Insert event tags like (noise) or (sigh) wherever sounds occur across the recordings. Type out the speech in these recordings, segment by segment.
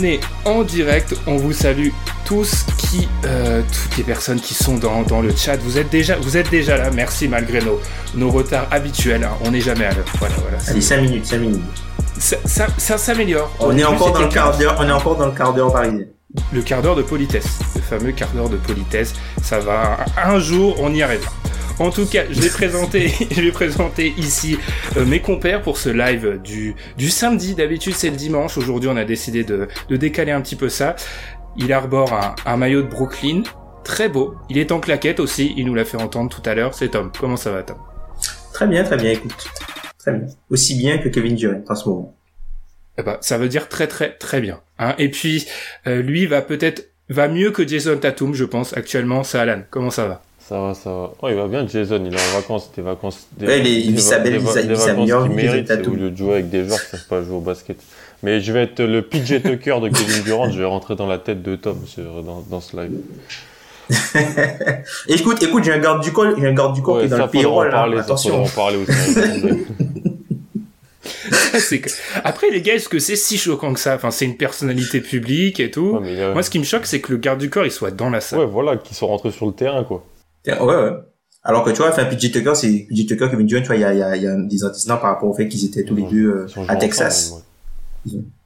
On est en direct, on vous salue tous qui, euh, toutes les personnes qui sont dans, dans, le chat. Vous êtes déjà, vous êtes déjà là, merci malgré nos, nos retards habituels. hein. On n'est jamais à l'heure. Voilà, voilà. Allez, 5 minutes, 5 minutes. Ça, ça, ça s'améliore. On est encore dans le quart d'heure, on est encore dans le quart d'heure parisien. Le quart d'heure de politesse, le fameux quart d'heure de politesse. Ça va, un jour, on y arrivera. En tout cas, je vais présenter, (laughs) je vais présenter ici euh, mes compères pour ce live du, du samedi. D'habitude, c'est le dimanche. Aujourd'hui, on a décidé de, de décaler un petit peu ça. Il arbore un, un maillot de Brooklyn. Très beau. Il est en claquette aussi. Il nous l'a fait entendre tout à l'heure. C'est Tom. Comment ça va, Tom? Très bien, très bien, écoute. Très bien. Aussi bien que Kevin Durant en ce moment. Eh ben, ça veut dire très très très bien. Hein Et puis, euh, lui va peut-être va mieux que Jason Tatum, je pense actuellement. C'est Alan. Comment ça va? Ça va, ça va. Oh, il va bien, Jason. Il est en vacances, des vacances. Des, Ouais, il est- il des vit va- sa belle des vie, va- ça- il mérite, au lieu de jouer avec des joueurs qui savent pas jouer au basket. Mais je vais être le PJ Tucker de Kevin Durant. Je vais rentrer dans la tête de Tom sur- dans, dans ce live. Et (laughs) écoute, écoute, j'ai un garde du corps, j'ai un garde du corps qui Ouais, est dans le payroll, là. parler, Attention. faudra en parler aussi. (laughs) Que- Après, les gars, est-ce que c'est si choquant que ça? Enfin, c'est une personnalité publique et tout. Ouais, a- Moi, ce qui me choque, c'est que le garde du corps, il soit dans la salle. Ouais, voilà, qu'ils sont rentrés sur le terrain, quoi. Ouais, ouais. Alors que tu vois, enfin, PJ Tucker, c'est, PJ Tucker, Kevin Durant, tu vois, il y a, il y a, il y a des antécédents par rapport au fait qu'ils étaient tous les deux euh, à ensemble, Texas.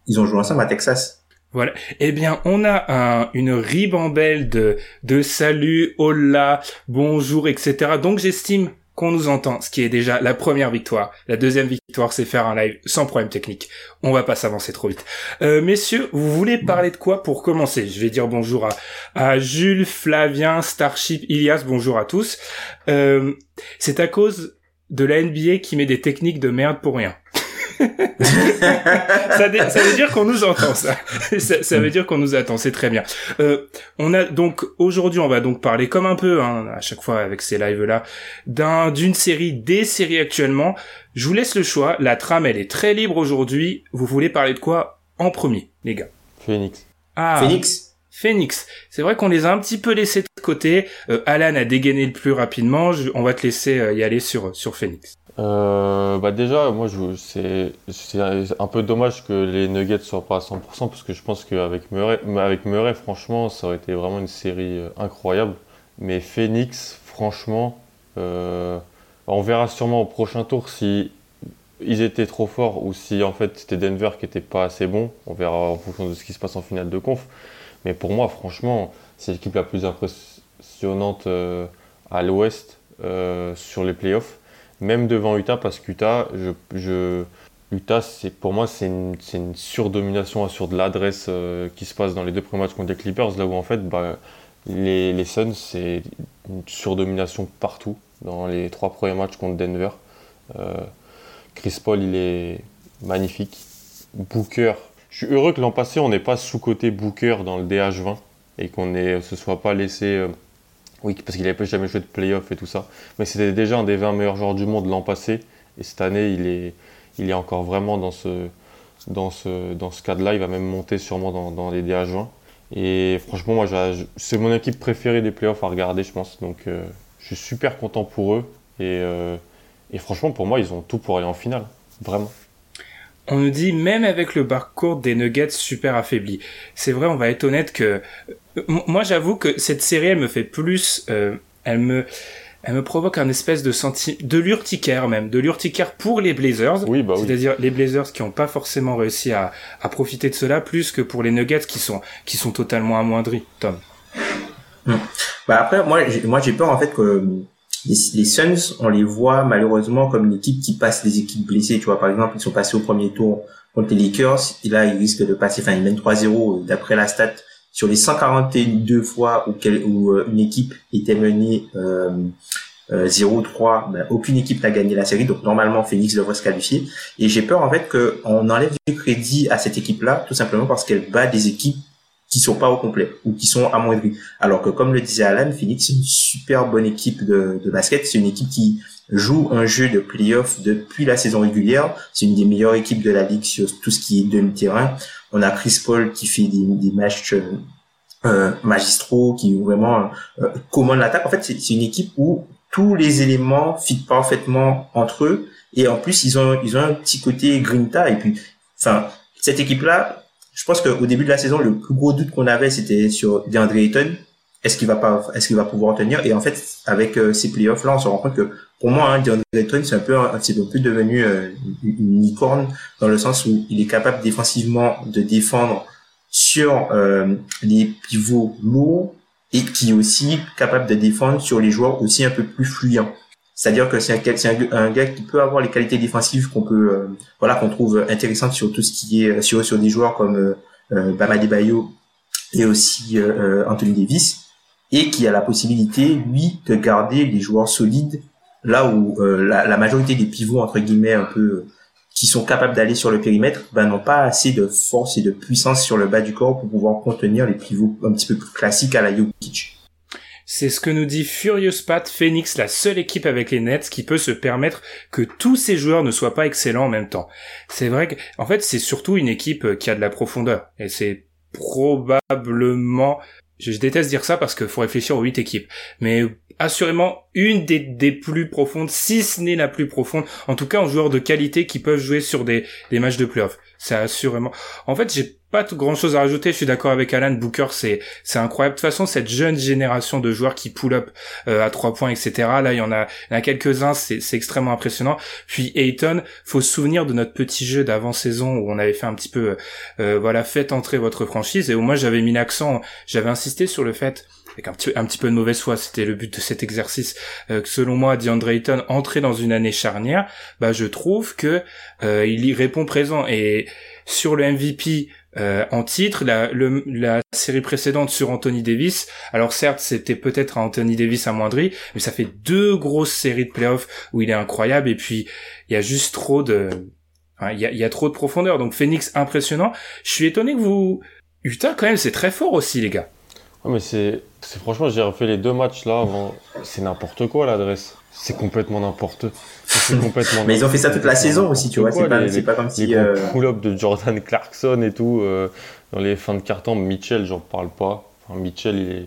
Ils ont joué ensemble à Texas. Voilà. Eh bien, on a un, une ribambelle de, de salut, hola, bonjour, etc. Donc, j'estime qu'on nous entend, ce qui est déjà la première victoire. La deuxième victoire, c'est faire un live sans problème technique. On va pas s'avancer trop vite. Euh, messieurs, vous voulez parler de quoi pour commencer? Je vais dire bonjour à, à Jules, Flavien, Starship, Ilias, bonjour à tous. Euh, c'est à cause de la NBA qui met des techniques de merde pour rien. (laughs) ça, dé- ça veut dire qu'on nous entend, ça. (laughs) ça. ça veut dire qu'on nous attend, c'est très bien. Euh, on a donc aujourd'hui, on va donc parler comme un peu hein, à chaque fois avec ces lives là, d'un d'une série, des séries actuellement. Je vous laisse le choix. La trame, elle est très libre aujourd'hui. Vous voulez parler de quoi en premier, les gars? Phoenix. Ah, Phoenix? Phoenix. C'est vrai qu'on les a un petit peu laissés de côté. Euh, Alan a dégainé le plus rapidement. Je- on va te laisser euh, y aller sur sur Phoenix. Euh, bah déjà, moi, c'est, un peu dommage que les Nuggets soient pas à 100% parce que je pense qu'avec Murray, avec Murray, franchement, ça aurait été vraiment une série euh, incroyable. Mais Phoenix, franchement, euh, on verra sûrement au prochain tour si ils étaient trop forts ou si en fait c'était Denver qui était pas assez bon. On verra en fonction de ce qui se passe en finale de conf. Mais pour moi, franchement, c'est l'équipe la plus impressionnante à l'Ouest sur les playoffs même devant Utah, parce qu'Utah, je, je, Utah, pour moi, c'est une, une surdomination sur de l'adresse euh, qui se passe dans les deux premiers matchs contre les Clippers, là où en fait, bah, les, les Suns, c'est une surdomination partout dans les trois premiers matchs contre Denver. Euh, Chris Paul, il est magnifique. Booker, je suis heureux que l'an passé, on n'ait pas sous-côté Booker dans le DH20 et qu'on ne se soit pas laissé. Oui, parce qu'il n'avait jamais joué de playoff et tout ça. Mais c'était déjà un des 20 meilleurs joueurs du monde l'an passé. Et cette année, il est, il est encore vraiment dans ce, dans ce, dans ce cadre-là. Il va même monter sûrement dans, les DH20. Et franchement, moi, c'est mon équipe préférée des playoffs à regarder, je pense. Donc, euh, je suis super content pour eux. Euh, et franchement, pour moi, ils ont tout pour aller en finale. Vraiment. On nous dit même avec le parcours des Nuggets super affaibli. C'est vrai, on va être honnête que euh, moi j'avoue que cette série elle me fait plus, euh, elle me, elle me provoque un espèce de senti, de l'urticaire même, de l'urticaire pour les Blazers. Oui, bah oui. C'est-à-dire les Blazers qui n'ont pas forcément réussi à, à profiter de cela, plus que pour les Nuggets qui sont qui sont totalement amoindris. Tom. Bah après, moi, j'ai, moi, j'ai peur en fait que les, Suns, on les voit malheureusement comme une équipe qui passe les équipes blessées. Tu vois, par exemple, ils sont passés au premier tour contre les Lakers. Et là, ils risquent de passer, enfin, ils mènent 3-0 d'après la stat sur les 142 fois où, euh, une équipe était menée euh, 0-3, ben, aucune équipe n'a gagné la série, donc normalement Phoenix devrait se qualifier. Et j'ai peur en fait qu'on enlève du crédit à cette équipe-là, tout simplement parce qu'elle bat des équipes qui sont pas au complet ou qui sont amoindries. Alors que comme le disait Alan, Phoenix c'est une super bonne équipe de, de basket, c'est une équipe qui joue un jeu de playoff depuis la saison régulière. C'est une des meilleures équipes de la ligue sur tout ce qui est demi-terrain. On a Chris Paul qui fait des, des matchs euh, magistraux, qui vraiment euh, commande l'attaque. En fait, c'est une équipe où tous les éléments fit parfaitement entre eux et en plus ils ont ils ont un petit côté grinta et puis enfin cette équipe là je pense qu'au début de la saison le plus gros doute qu'on avait c'était sur DeAndre Ayton est-ce qu'il va pas est-ce qu'il va pouvoir tenir? Et en fait avec euh, ces playoffs là on se rend compte que pour moi hein, DeAndre Ayton c'est un peu un peu devenu euh, une licorne dans le sens où il est capable défensivement de défendre sur euh, les pivots lourds et qui est aussi capable de défendre sur les joueurs aussi un peu plus fluents. C'est-à-dire que c'est un, gars qui peut avoir les qualités défensives qu'on peut, euh, voilà, qu'on trouve intéressantes sur tout ce qui est sur des joueurs comme euh, euh Bama Debayo et aussi euh, Anthony Davis, et qui a la possibilité lui de garder les joueurs solides là où la, la, majorité des pivots entre guillemets un peu qui sont capables d'aller sur le périmètre, ben, n'ont pas assez de force et de puissance sur le bas du corps pour pouvoir contenir les pivots un petit peu plus classiques à la Jokic. C'est ce que nous dit Furious Pat Phoenix, la seule équipe avec les Nets qui peut se permettre que tous ces joueurs ne soient pas excellents en même temps. C'est vrai que, en fait, c'est surtout une équipe qui a de la profondeur. Et c'est probablement, je, déteste dire ça parce qu'il faut réfléchir aux huit équipes. Mais assurément une des, des plus profondes, si ce n'est la plus profonde, en tout cas en joueurs de qualité qui peuvent jouer sur des, des matchs de playoff. C'est assurément. En fait, j'ai pas grand chose à rajouter. Je suis d'accord avec Alan Booker. C'est c'est incroyable. De toute façon, cette jeune génération de joueurs qui pull up euh, à trois points, etc. Là, il y en a, a quelques uns. C'est c'est extrêmement impressionnant. Puis Ayton, faut se souvenir de notre petit jeu d'avant saison où on avait fait un petit peu, euh, voilà, faites entrer votre franchise et où moi j'avais mis l'accent, j'avais insisté sur le fait avec un petit, un petit peu de mauvaise foi, c'était le but de cet exercice, euh, que selon moi, DeAndre Ayton entrer dans une année charnière, bah je trouve que euh, il y répond présent. Et sur le MVP euh, en titre, la, le, la série précédente sur Anthony Davis, alors certes c'était peut-être Anthony Davis amoindri, mais ça fait deux grosses séries de playoffs où il est incroyable et puis il y a juste trop de... Il y, a, y a trop de profondeur, donc Phoenix impressionnant. Je suis étonné que vous... Utah quand même c'est très fort aussi les gars. Ouais, mais c'est c'est franchement, j'ai refait les deux matchs là avant. C'est n'importe quoi l'adresse. C'est complètement n'importe. (laughs) Complètement. Mais ils ont fait ça toute la saison aussi, tu vois. C'est pas, comme si. Les euh... pull-up de Jordan Clarkson et tout euh, dans les fins de carton. Mitchell, j'en parle pas. Enfin, Mitchell, il est.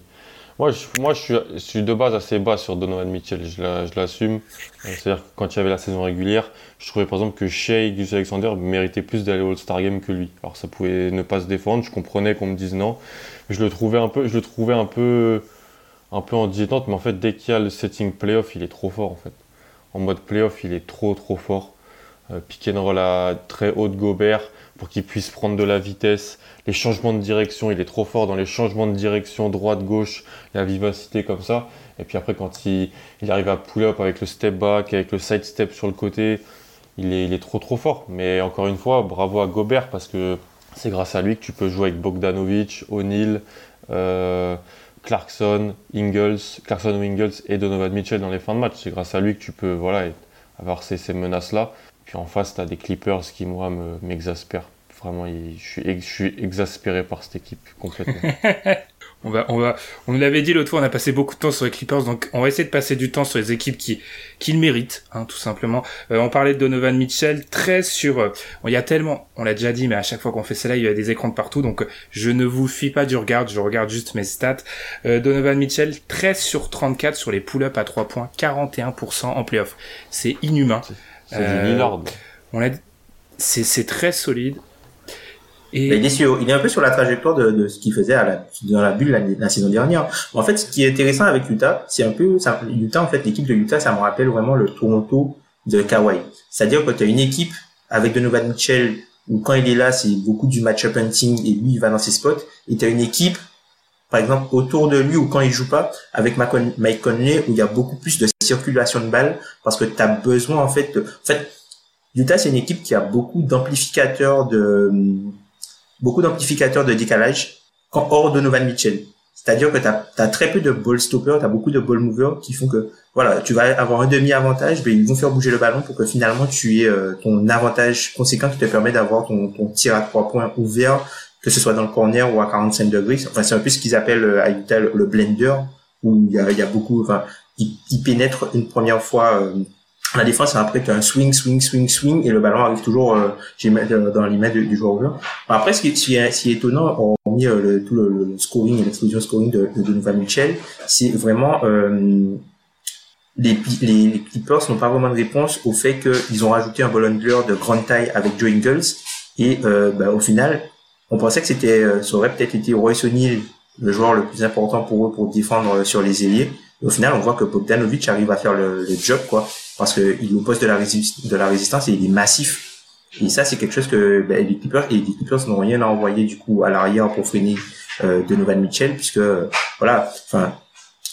Moi, je, moi je, suis, je suis de base assez bas sur Donovan Mitchell, je l'assume. Euh, c'est-à-dire que quand il y avait la saison régulière, je trouvais par exemple que Shea Gus Alexander méritait plus d'aller au All-Star Game que lui. Alors ça pouvait ne pas se défendre, je comprenais qu'on me dise non je le trouvais un peu, je le trouvais un peu, un peu en dilettante, mais en fait, dès qu'il y a le setting playoff, il est trop fort en fait. En mode playoff, il est trop trop fort. Euh, pick and roll à très haut de Gobert pour qu'il puisse prendre de la vitesse. Les changements de direction, il est trop fort dans les changements de direction, droite, gauche, la vivacité comme ça. Et puis après, quand il, arrive à pull up avec le step back, avec le side step sur le côté, il est, il est trop trop fort. Mais encore une fois, bravo à Gobert parce que c'est grâce à lui que tu peux jouer avec Bogdanovic, O'Neill, euh, Clarkson, Ingles, Clarkson ou Ingles et Donovan Mitchell dans les fins de match. C'est grâce à lui que tu peux voilà, avoir ces, ces menaces-là. Puis en face, tu as des Clippers qui, moi, m'exaspèrent. Vraiment, je suis, je suis exaspéré par cette équipe complètement. (laughs) on va, on va, on nous l'avait dit l'autre fois, on a passé beaucoup de temps sur les Clippers, donc on va essayer de passer du temps sur les équipes qui, qui le méritent, hein, tout simplement. Euh, on parlait de Donovan Mitchell, très sur, euh, il y a tellement, on l'a déjà dit, mais à chaque fois qu'on fait cela, il y a des écrans de partout, donc euh, je ne vous fie pas du regard, je regarde juste mes stats. Donovan Mitchell, 13 sur 34 sur les pull-ups à 3 points, 41% en playoff. C'est inhumain. C'est du Lillard. On l'a c'est très solide. Il, est un peu sur la trajectoire de, ce qu'il faisait dans la bulle la, la, saison dernière. En fait, ce qui est intéressant avec Utah, c'est un peu ça, Utah. En fait, l'équipe de Utah, ça me rappelle vraiment le Toronto de Kawhi. C'est-à-dire que tu as une équipe avec Donovan Mitchell où quand il est là, c'est beaucoup du match-up hunting et lui, il va dans ses spots. Et tu as une équipe, par exemple, autour de lui ou quand il joue pas, avec Mike Conley où il y a beaucoup plus de circulation de balles parce que tu as besoin en fait de... en fait Utah c'est une équipe qui a beaucoup d'amplificateurs de beaucoup d'amplificateurs de décalage hors de Novan Mitchell. C'est-à-dire que tu as, très peu de ball stoppers, tu as beaucoup de ball movers qui font que voilà, tu vas avoir un demi-avantage, mais ils vont faire bouger le ballon pour que finalement tu aies euh, ton avantage conséquent qui te permet d'avoir ton, ton tir à trois points ouvert, que ce soit dans le corner ou à 45 degrés. Enfin, c'est un peu ce qu'ils appellent euh, à Utah le, blender, où il y a, y a beaucoup, enfin, ils pénètrent une première fois euh, la défense après tu un swing swing swing swing et le ballon arrive toujours euh, dans les mains du, joueur ouvert après ce qui, est, ce étonnant hormis euh, le, tout le, scoring et l'explosion scoring de, de Mitchell c'est vraiment euh, les, Clippers n'ont pas vraiment de réponse au fait qu'ils ont rajouté un ball de grande taille avec Joe Ingles. Et euh, bah, au final on pensait que c'était euh, ça aurait peut-être été Royce O'Neal le joueur le plus important pour eux pour défendre sur les ailiers au final on voit que Bogdanovic arrive à faire le, le job quoi parce qu'il oppose de la, de la résistance et il est massif. Et ça, c'est quelque chose que ben, les Clippers et les Clippers n'ont rien à envoyer du coup à l'arrière pour freiner euh, Donovan Mitchell, puisque voilà, enfin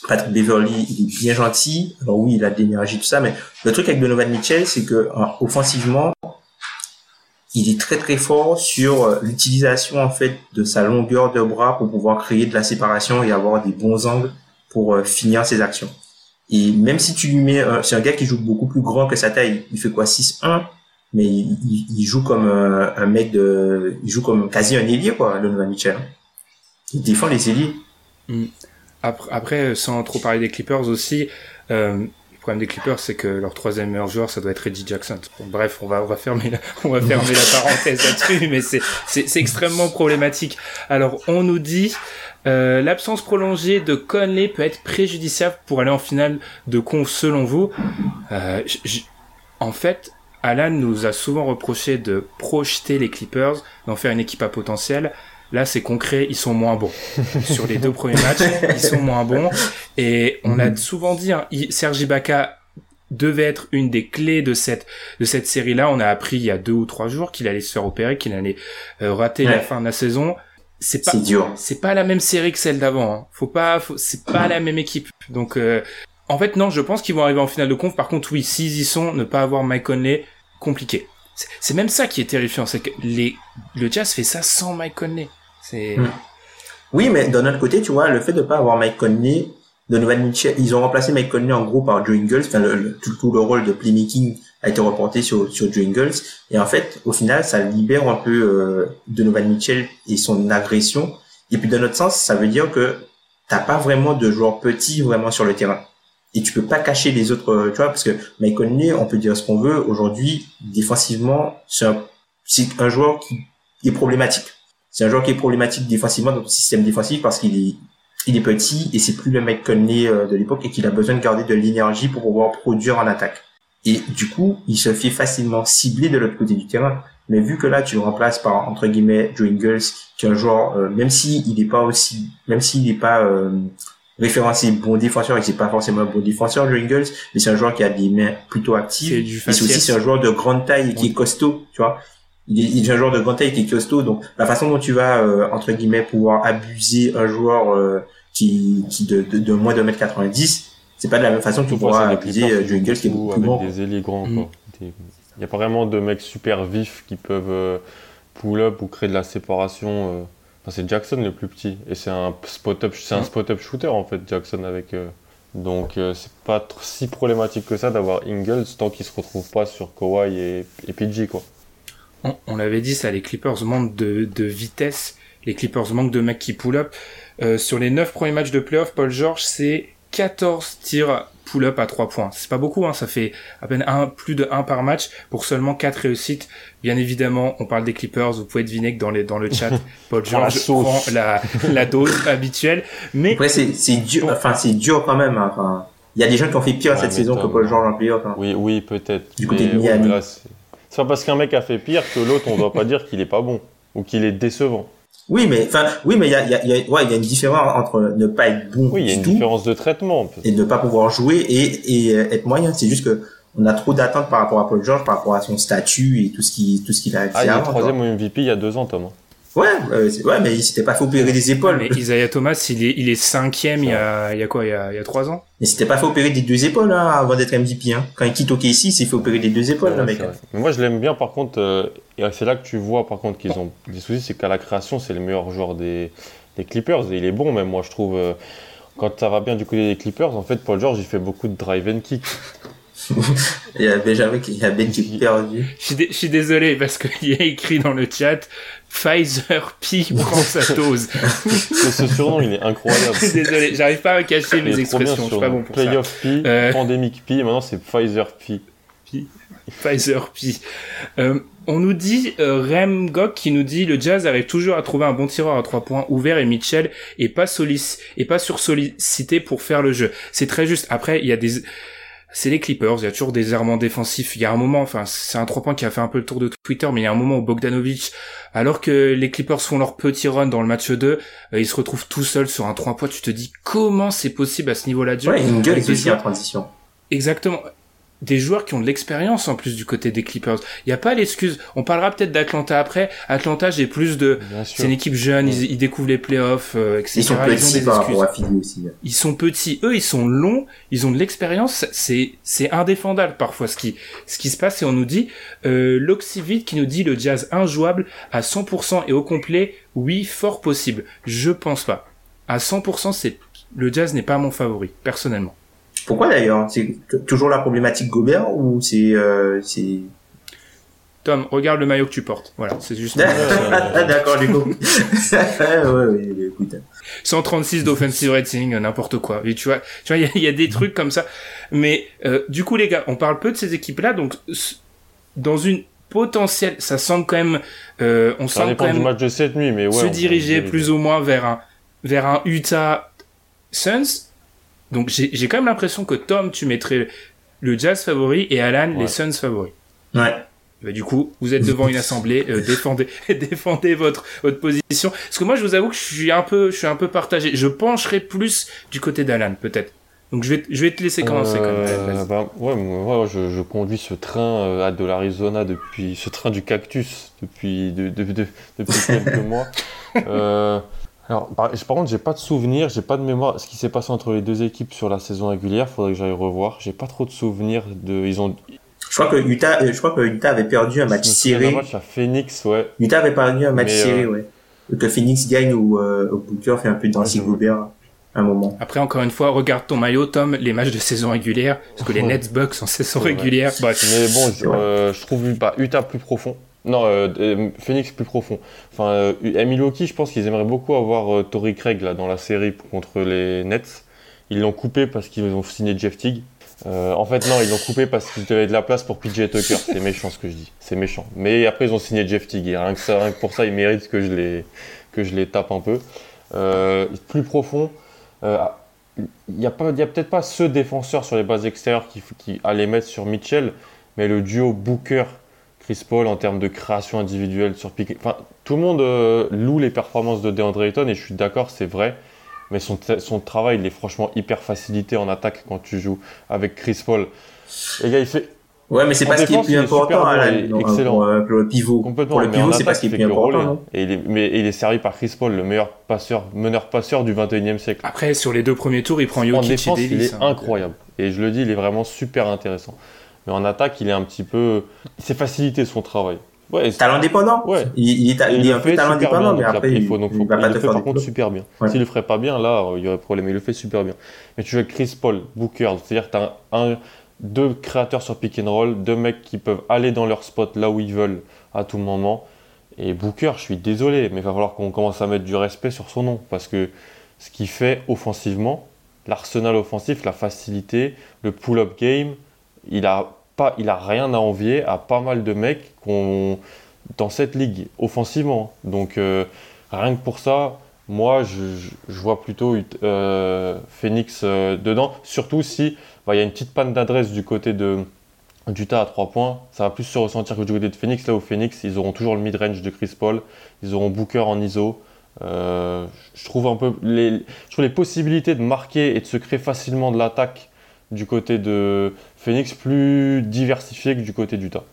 Patrick Beverly, il est bien gentil. Alors oui, il a de l'énergie tout ça, mais le truc avec Donovan Mitchell, c'est que offensivement, il est très très fort sur euh, l'utilisation en fait de sa longueur de bras pour pouvoir créer de la séparation et avoir des bons angles pour euh, finir ses actions. Et même si tu lui mets, c'est un gars qui joue beaucoup plus grand que sa taille. Il fait quoi 6-1 mais il, joue comme un, mec de, il joue comme quasi un ailier quoi, Donovan Mitchell. Il défend les ailiers. Mm. Après, sans trop parler des Clippers aussi, euh, problème des Clippers, c'est que leur troisième meilleur joueur, ça doit être Reggie Jackson. bref, on va, on va fermer la, on va fermer la parenthèse là-dessus, mais c'est, c'est, extrêmement problématique. Alors, on nous dit, euh, l'absence prolongée de Conley peut être préjudiciable pour aller en finale de con selon vous. Euh, en fait, Alan nous a souvent reproché de projeter les Clippers, d'en faire une équipe à potentiel. Là, c'est concret, ils sont moins bons. (laughs) Sur les deux premiers matchs, ils sont moins bons. Et on a souvent dit, hein, Sergi Ibaka devait être une des clés de cette de cette série-là. On a appris il y a deux ou trois jours qu'il allait se faire opérer, qu'il allait euh, rater la fin de la saison c'est pas c'est pas la même série que celle d'avant. Hein. Faut pas, c'est pas la même équipe. Donc euh, en fait non, je pense qu'ils vont arriver en finale de conf. Par contre oui, s'ils y sont, ne pas avoir Mike Conley, compliqué. C'est même ça qui est terrifiant, c'est que les le Jazz fait ça sans Mike Conley. Hmm. oui, mais d'un autre côté, tu vois, le fait de pas avoir Mike Conley, Donovan Mitchell, ils ont remplacé Mike Conley en gros par Joe Ingles, enfin le, tout, le rôle de playmaking a été reporté sur sur Joe Ingles. Et en fait au final ça libère un peu euh, Donovan Mitchell et son agression. Et puis dans notre sens ça veut dire que t'as pas vraiment de joueurs petits vraiment sur le terrain. Et tu peux pas cacher les autres euh, tu vois parce que Mike Conley on peut dire ce qu'on veut. Aujourd'hui défensivement c'est un, un joueur qui est problématique c'est un joueur qui est problématique défensivement dans le système défensif parce qu'il est il est petit et c'est plus le Mike Conley euh, de l'époque et qu'il a besoin de garder de l'énergie pour pouvoir produire en attaque. Et du coup, il se fait facilement cibler de l'autre côté du terrain. Mais vu que là, tu le remplaces par, entre guillemets, Joe Ingles, qui est un joueur, euh, même s'il il n'est pas aussi, même s'il n'est pas euh, référencé bon défenseur, et c'est pas forcément un bon défenseur, Joe Ingles, mais c'est un joueur qui a des mains plutôt actives. Et c'est aussi, c'est un joueur de grande taille et qui est costaud, tu vois. Il est, il est, un joueur de grande taille qui est costaud, donc la façon dont tu vas, euh, entre guillemets, pouvoir abuser un joueur euh, qui, qui de, de, de moins de 1m90, c'est pas de la même façon que tu pourras utiliser euh, qui est beaucoup plus avec des ailiers grands. Mm. Il n'y a pas vraiment de mecs super vifs qui peuvent euh, pull up ou créer de la séparation. Enfin, c'est Jackson le plus petit et c'est un spot up, c'est un mm. spot up shooter en fait Jackson avec. donc c'est pas si problématique que ça d'avoir Ingles tant qu'il se retrouve pas sur Kawhi et, et PG quoi. On, l'avait dit ça, les Clippers manquent de, de vitesse, les Clippers manquent de mecs qui pull up. sur les 9 premiers matchs de playoff, Paul George c'est 14 tirs pull-up à 3 points. C'est pas beaucoup, hein, ça fait à peine un, plus de 1 par match pour seulement 4 réussites. Bien évidemment, on parle des Clippers, vous pouvez deviner que dans, les, dans le chat, (laughs) Paul George prend la, la dose (laughs) habituelle. Mais Après, c'est, c'est dur, enfin, c'est dur quand même. Hein, enfin, il y a des gens qui ont fait pire cette saison que Paul George en playoff. Hein. Oui, oui, peut-être. Du côté de Miami. c'est pas parce qu'un mec a fait pire que l'autre, on doit pas dire qu'il est pas bon ou qu'il est décevant. Oui, mais enfin, oui, mais il y a, y, a, y, a, ouais, y a une différence entre ne pas être bon oui, il y a une différence de traitement et ne pas pouvoir jouer et, et euh, être moyen. C'est juste que on a trop d'attentes par rapport à Paul George, par rapport à son statut et tout ce qui tout ce qu'il a. Ah, il est troisième MVP il y a deux ans, Thomas. Ouais, ouais, mais il s'était pas fait opérer des épaules. mais Isaiah Thomas, il est, il est cinquième il y a, il y a quoi, il y a, il y a trois ans? Mais s'était pas fait opérer des deux épaules, hein, avant d'être MVP, hein. Quand il quitte OKC, il s'est fait opérer des deux épaules, Ouais, le mec. moi, je l'aime bien, par contre, euh, et c'est là que tu vois, par contre, qu'ils ont des soucis, c'est qu'à la création, c'est le meilleur joueur des, des Clippers, et il est bon, même moi, je trouve. euh, quand ça va bien du côté des Clippers, en fait, Paul George, il fait beaucoup de drive and kick. (laughs) Il y a Benjamin qui, il y a Ben qui est perdu. Je suis, dé- je suis désolé parce qu'il y a écrit dans le chat Pfizer P prend sa dose. Et ce surnom, il est incroyable. (laughs) Désolé, j'arrive pas à cacher mes expressions, je suis pas bon pour ça. Playoff P, Euh. Pandemic P, et maintenant c'est Pfizer P. Pfizer P. Euh, on nous dit, euh, Rem Gok qui nous dit, le Jazz arrive toujours à trouver un bon tireur à trois points ouvert et Mitchell est pas solic et pas sur sollicité pour faire le jeu. C'est très juste. Après, il y a des, c'est les Clippers, il y a toujours des errements défensifs. Il y a un moment, enfin, c'est un trois points qui a fait un peu le tour de Twitter, mais il y a un moment où Bogdanovic, alors que les Clippers font leur petit run dans le match 2, euh, ils se retrouvent tout seuls sur un trois points. Tu te dis, comment c'est possible à ce niveau-là? De jeu? Ouais, des aussi en transition. Exactement. Des joueurs qui ont de l'expérience en plus du côté des Clippers. Il n'y a pas l'excuse. On parlera peut-être d'Atlanta après. Atlanta, j'ai plus de... C'est une équipe jeune, ils, ils découvrent les playoffs, euh, etc. Ils sont ont petits des par excuses. rapport à Philly aussi. Ils sont petits. Eux, ils sont longs. Ils ont de l'expérience. C'est c'est indéfendable parfois ce qui ce qui se passe. Et on nous dit euh, qui nous dit le jazz injouable à 100% et au complet. Oui, fort possible. Je pense pas. À 100%, c'est le jazz n'est pas mon favori personnellement. Pourquoi d'ailleurs? C'est toujours la problématique Gobert ou c'est euh, c'est Tom, regarde le maillot que tu portes. Voilà, c'est juste. (laughs) D'accord, du coup. (laughs) ouais, ouais, ouais, écoute. 136 d'offensive rating, euh, n'importe quoi. Et tu vois, tu vois, il y a- il y, a des trucs comme ça. Mais euh, du coup, les gars, on parle peu de ces équipes-là, donc dans une potentielle, ça semble quand même, euh, on Ça sent dépend quand du même match de cette nuit, mais ouais. se diriger plus ou moins vers un vers un Utah Suns. Donc j'ai j'ai quand même l'impression que Tom, tu mettrais le Jazz favori et Alan les. Suns favoris. Ouais. Bah, du coup, vous êtes devant une assemblée, euh, (laughs) défendez, (laughs) défendez votre votre position. Parce que moi, je vous avoue que je suis un peu, je suis un peu partagé. Je pencherai plus du côté d'Alan, peut-être. Donc je vais, je vais te laisser commencer quand même. Euh, bah, ouais, moi, ouais, je, je conduis ce train euh, à de l'Arizona depuis ce train du cactus depuis de- de- de- depuis quelques (laughs) mois. Euh, alors, par, par contre, j'ai pas de souvenir, j'ai pas de mémoire. Ce qui s'est passé entre les deux équipes sur la saison régulière, faudrait que j'aille revoir. J'ai pas trop de souvenirs de. Ils ont. Je crois que Utah, euh, je crois que Utah avait perdu un match serré. match à Phoenix, ouais. Utah avait perdu un match Mais, serré, euh, ouais. Que Phoenix gagne ou euh, Booker fait un peu danser Ouais, Gobert à un moment. Après, encore une fois, regarde ton maillot, Tom, les matchs de saison régulière, parce que les (laughs) Nets Bucks en saison régulière. Bref. Mais bon, je, euh, je trouve bah, Utah plus profond. Non, euh, euh, Phoenix plus profond. Enfin, euh, à Milwaukee, je pense qu'ils aimeraient beaucoup avoir euh, Torrey Craig là, dans la série contre les Nets. Ils l'ont coupé parce qu'ils ont signé Jeff Teague. Euh, en fait, non, ils l'ont coupé parce qu'ils avaient de la place pour PJ Tucker. C'est méchant ce que je dis. C'est méchant. Mais après, ils ont signé Jeff Teague. Rien que, ça, rien que pour ça, ils méritent que je les, que je les tape un peu. Plus profond. il n'y a, a peut-être pas ce défenseur sur les bases extérieures qui, qui allait mettre sur Mitchell, mais le duo Booker, Chris Paul en termes de création individuelle sur pick. Enfin, tout le monde euh, loue les performances de DeAndre Ayton et je suis d'accord, c'est vrai. Mais son, son travail, il est franchement hyper facilité en attaque quand tu joues avec Chris Paul. Les gars, il fait Ouais, mais c'est pas ce qui est plus il est important, il excellent. Pour, euh, pour le pivot. complètement. Pour le pivot, c'est pas ce qui est il fait plus important, Et il, est, mais il est servi par Chris Paul, le meilleur passeur, meneur passeur du 21e siècle. Après, sur les deux premiers tours, il prend En Jokic défense, et il Davis. est hein. incroyable. Et je le dis, il est vraiment super intéressant. Mais en attaque, il est un petit peu. C'est facilité son travail. Ouais, Talent dépendant. Ouais. Il, il Et il est le un peu fait talent super dépendant, bien, mais après, il il, faut, donc, il faut- va il pas le fait par contre super bien. Ouais. S'il le ferait pas bien, là, il y aurait problème. Mais il le fait super bien. Mais tu veux Chris Paul, Booker, c'est-à-dire que tu as un, deux créateurs sur pick and roll, deux mecs qui peuvent aller dans leur spot là où ils veulent à tout moment. Et Booker, je suis désolé, mais il va falloir qu'on commence à mettre du respect sur son nom. Parce que ce qu'il fait offensivement, l'arsenal offensif, la facilité, le pull-up game, il a, pas, il a rien à envier à pas mal de mecs dans cette ligue offensivement. Donc euh, rien que pour ça, moi je, vois plutôt euh, Phoenix euh, dedans. Surtout si bah, il y a une petite panne d'adresse du côté de d'Utah à 3 points. Ça va plus se ressentir que du côté de Phoenix. Là où Phoenix, ils auront toujours le mid-range de Chris Paul. Ils auront Booker en ISO. Je trouve un peu je trouve les possibilités de marquer et de se créer facilement de l'attaque du côté de Phoenix plus diversifiées que du côté d'Utah.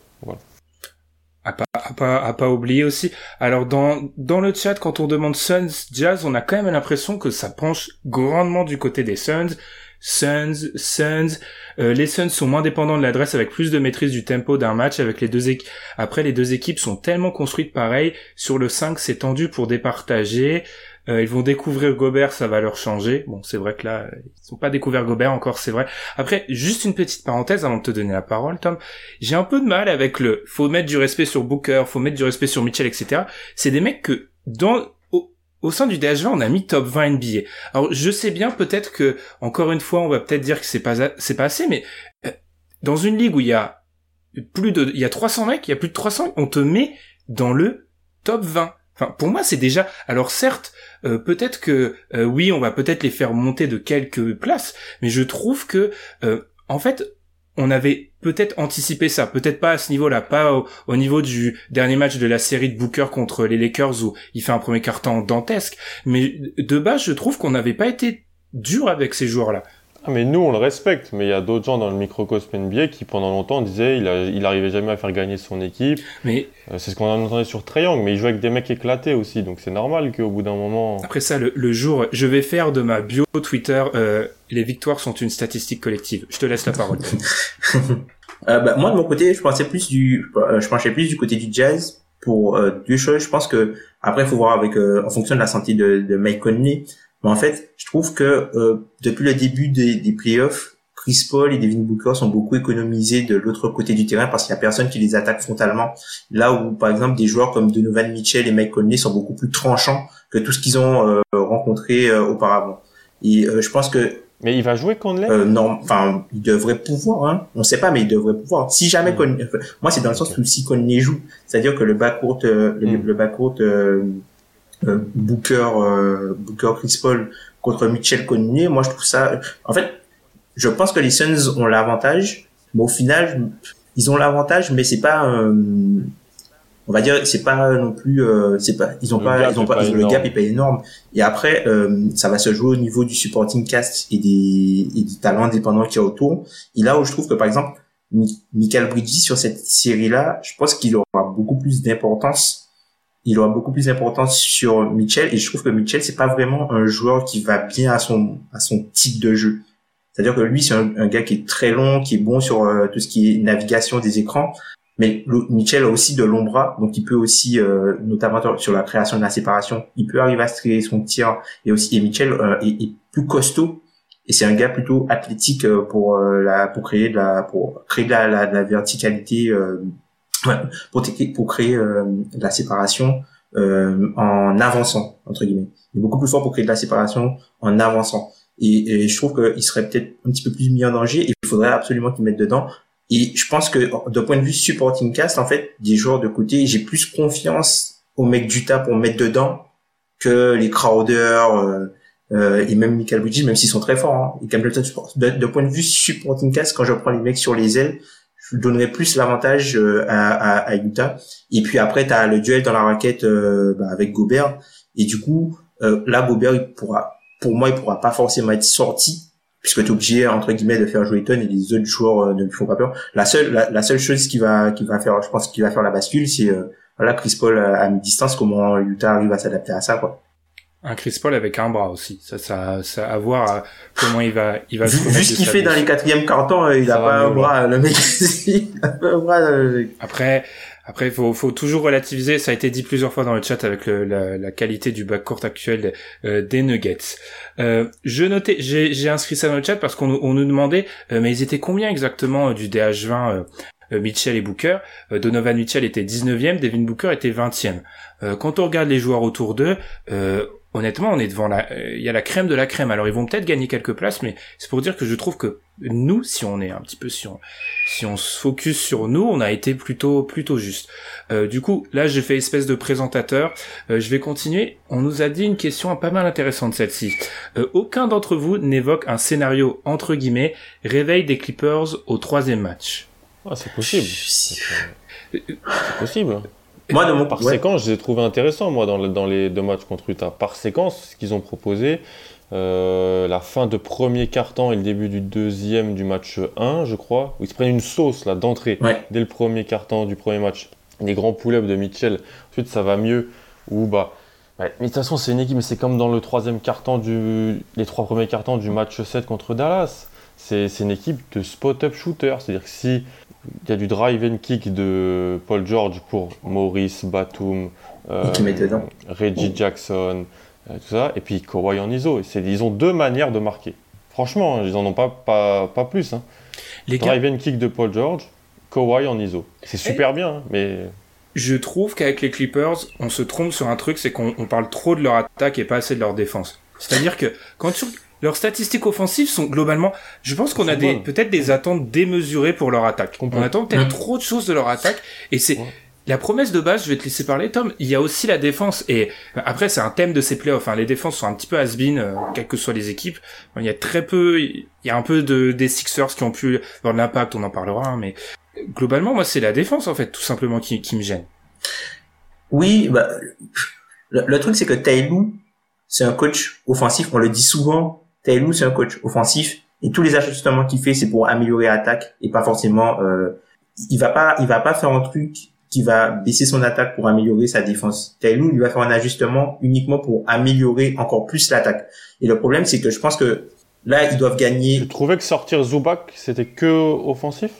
À part, à pas à pas oublier aussi. Alors dans dans le chat quand on demande Suns Jazz, on a quand même l'impression que ça penche grandement du côté des Suns. Suns, Suns. Euh, les Suns sont moins dépendants de l'adresse avec plus de maîtrise du tempo d'un match avec les deux équipes. Après, les deux équipes sont tellement construites pareil. Sur le 5, c'est tendu pour départager. Euh, ils vont découvrir Gobert, ça va leur changer. Bon, c'est vrai que là, ils sont pas découvert Gobert encore, c'est vrai. Après, juste une petite parenthèse avant de te donner la parole, Tom. J'ai un peu de mal avec le faut mettre du respect sur Booker, faut mettre du respect sur Mitchell, etc. C'est des mecs que dans au sein du DH20, on a mis top 20 NBA. Alors, je sais bien peut-être que, encore une fois, on va peut-être dire que c'est pas, c'est pas assez, mais euh, dans une ligue où il y a plus de, il y a 300 mecs, il y a plus de 300, on te met dans le top 20. Enfin, pour moi, c'est déjà. Alors certes, euh, peut-être que euh, oui, on va peut-être les faire monter de quelques places, mais je trouve que, en fait, on avait peut-être anticipé ça, peut-être pas à ce niveau-là, pas au, niveau du dernier match de la série de Booker contre les Lakers où il fait un premier carton dantesque, mais de base je trouve qu'on n'avait pas été dur avec ces joueurs-là. Ah, mais nous, on le respecte, mais il y a d'autres gens dans le microcosme NBA qui, pendant longtemps, disaient il, il arrivait jamais à faire gagner son équipe. Mais euh, c'est ce qu'on entendait sur Triangle, mais il jouait avec des mecs éclatés aussi, donc c'est normal qu'au bout d'un moment. Après ça, le, jour, je vais faire de ma bio Twitter euh, les victoires sont une statistique collective. Je te laisse la parole. (laughs) euh, bah, moi, de mon côté, je pensais plus du, euh, je penchais plus du côté du jazz pour deux choses. Je pense que après, il faut voir avec, en fonction de la santé de, de Mike Conley. Mais en fait, je trouve que euh, depuis le début des, des playoffs, Chris Paul et Devin Booker sont beaucoup économisés de l'autre côté du terrain parce qu'il y a personne qui les attaque frontalement. Là où, par exemple, des joueurs comme Donovan Mitchell et Mike Conley sont beaucoup plus tranchants que tout ce qu'ils ont euh, rencontré euh, auparavant. Et je pense que mais il va jouer Conley? Euh, Non, enfin, il devrait pouvoir. Hein. On sait pas, mais il devrait pouvoir. Si jamais hmm. moi, c'est dans le sens où si Conley joue, c'est-à-dire que le backcourt, euh, le, hmm. le backcourt euh, Booker, euh, Booker Chris Paul contre Mitchell Connier, moi je trouve ça. En fait, je pense que les Suns ont l'avantage, mais au final, ils ont l'avantage, mais c'est pas. Euh, on va dire, c'est pas non plus. c'est pas. Ils ont pas. ils ont pas. le gap est pas énorme. Et après, ça va se jouer au niveau du supporting cast et des, et des talents indépendants qu'il y a autour. Et là où je trouve que par exemple, Michael Bridges sur cette série-là, je pense qu'il aura beaucoup plus d'importance il aura beaucoup plus d'importance sur Mitchell. Et je trouve que Mitchell c'est pas vraiment un joueur qui va bien à son à son type de jeu. C'est-à-dire que lui c'est un, gars qui est très long, qui est bon sur euh, tout ce qui est navigation des écrans, mais Mitchell a aussi de longs bras, donc il peut aussi euh, notamment sur la création de la séparation, il peut arriver à se créer son tir. Et aussi et Mitchell euh, est, plus costaud. Et c'est un gars plutôt athlétique pour la pour créer de la pour créer de la, de la verticalité pour, pour créer euh, la séparation euh, en avançant entre guillemets. Il est beaucoup plus fort pour créer de la séparation en avançant. Et, et je trouve qu'il serait peut-être un petit peu plus mis en danger. Et il faudrait absolument qu'il mette dedans. Et je pense que d'un point de vue supporting cast, en fait, des joueurs de côté, j'ai plus confiance aux mecs d'Utah pour mettre dedans que les Crowder euh, euh, et même Michael Bridges, même s'ils sont très forts. Hein. Et de, de point de vue supporting cast, quand je prends les mecs sur les ailes, je donnerais plus l'avantage euh, à, Utah. Et puis après, tu as le duel dans la raquette euh, bah, avec Gobert. Et du coup, euh, là, Gobert, pourra, pour moi, il pourra pas forcément être sorti puisque tu obligé entre guillemets de faire jouer Ton et les autres joueurs ne lui font pas peur. La seule la, seule chose qui va qui va faire je pense qu'il va faire la bascule c'est voilà Chris Paul à, à mi-distance comment Utah arrive à s'adapter à ça quoi un Chris Paul avec un bras aussi. Ça, ça, ça à voir euh, comment il va, il va. Vu, vu ce qu'il fait dans les quatrièmes cartons, euh, il a pas un bras. Le mec, (laughs) un bras. Euh, après, après, faut, faut toujours relativiser. Ça a été dit plusieurs fois dans le chat avec le, la, la, qualité du backcourt actuel des Nuggets. Euh, je notais, j'ai inscrit ça dans le chat parce qu'on on nous demandait, mais ils étaient combien exactement du DH20 Mitchell et Booker? Donovan Mitchell était 19e, Devin Booker était 20e. quand on regarde les joueurs autour d'eux, honnêtement, on est devant la, euh, il y a la crème de la crème. Alors ils vont peut-être gagner quelques places, mais c'est pour dire que je trouve que nous, si on est un petit peu sur, si on se focus sur nous, on a été plutôt, plutôt juste. Euh, du coup, là, j'ai fait espèce de présentateur. Euh, je vais continuer. On nous a dit une question pas mal intéressante celle-ci. aucun d'entre vous n'évoque un scénario entre guillemets réveil des Clippers au troisième match. Ah, c'est possible. C'est possible. Moi, de mon par séquence, je les ai trouvés intéressants, moi, dans, dans les deux matchs contre Utah. Par séquence, ce qu'ils ont proposé, euh, la fin de premier quart-temps et le début du deuxième du match 1, je crois, où ils se prennent une sauce là d'entrée dès le premier quart-temps du premier match. des grands pull-ups de Mitchell. Ensuite, ça va mieux. Ou bah, mais de toute façon, c'est une équipe, mais c'est comme dans le troisième carton du, les trois premiers cartons du match 7 contre Dallas. C'est une équipe de spot-up shooter. C'est-à-dire que si il y a du drive and kick de Paul George pour Maurice, Batum, euh, Reggie Jackson, euh, tout ça, et puis Kawhi en ISO. Ils ont deux manières de marquer. Franchement, hein, ils en ont pas, pas, pas plus. Hein. Les drive and kick de Paul George, Kawhi en ISO. C'est super bien, hein, mais je trouve qu'avec les Clippers, on se trompe sur un truc, c'est qu'on parle trop de leur attaque et pas assez de leur défense. C'est-à-dire que quand tu, leurs statistiques offensives sont globalement, je pense qu'on a des peut-être des attentes démesurées pour leur attaque. On attend peut-être trop de choses de leur attaque et c'est la promesse de base, je vais te laisser parler, Tom. Il y a aussi la défense et après c'est un thème de ces playoffs. Hein. Les défenses sont un petit peu has-been, euh, quelles que soient les équipes. Il y a très peu, il y a un peu de des Sixers qui ont pu avoir de l'impact, on en parlera, hein, mais globalement, moi, c'est la défense, en fait, tout simplement, qui, qui me gêne. Oui, bah, le, truc, c'est que Taylou, c'est un coach offensif. On le dit souvent. Taylou, c'est un coach offensif. Et tous les ajustements qu'il fait, c'est pour améliorer l'attaque et pas forcément, euh, il va pas, il va pas faire un truc qui va baisser son attaque pour améliorer sa défense. Taylou, il va faire un ajustement uniquement pour améliorer encore plus l'attaque. Et le problème, c'est que je pense que là, ils doivent gagner. Tu trouvais que sortir Zubac, c'était que offensif?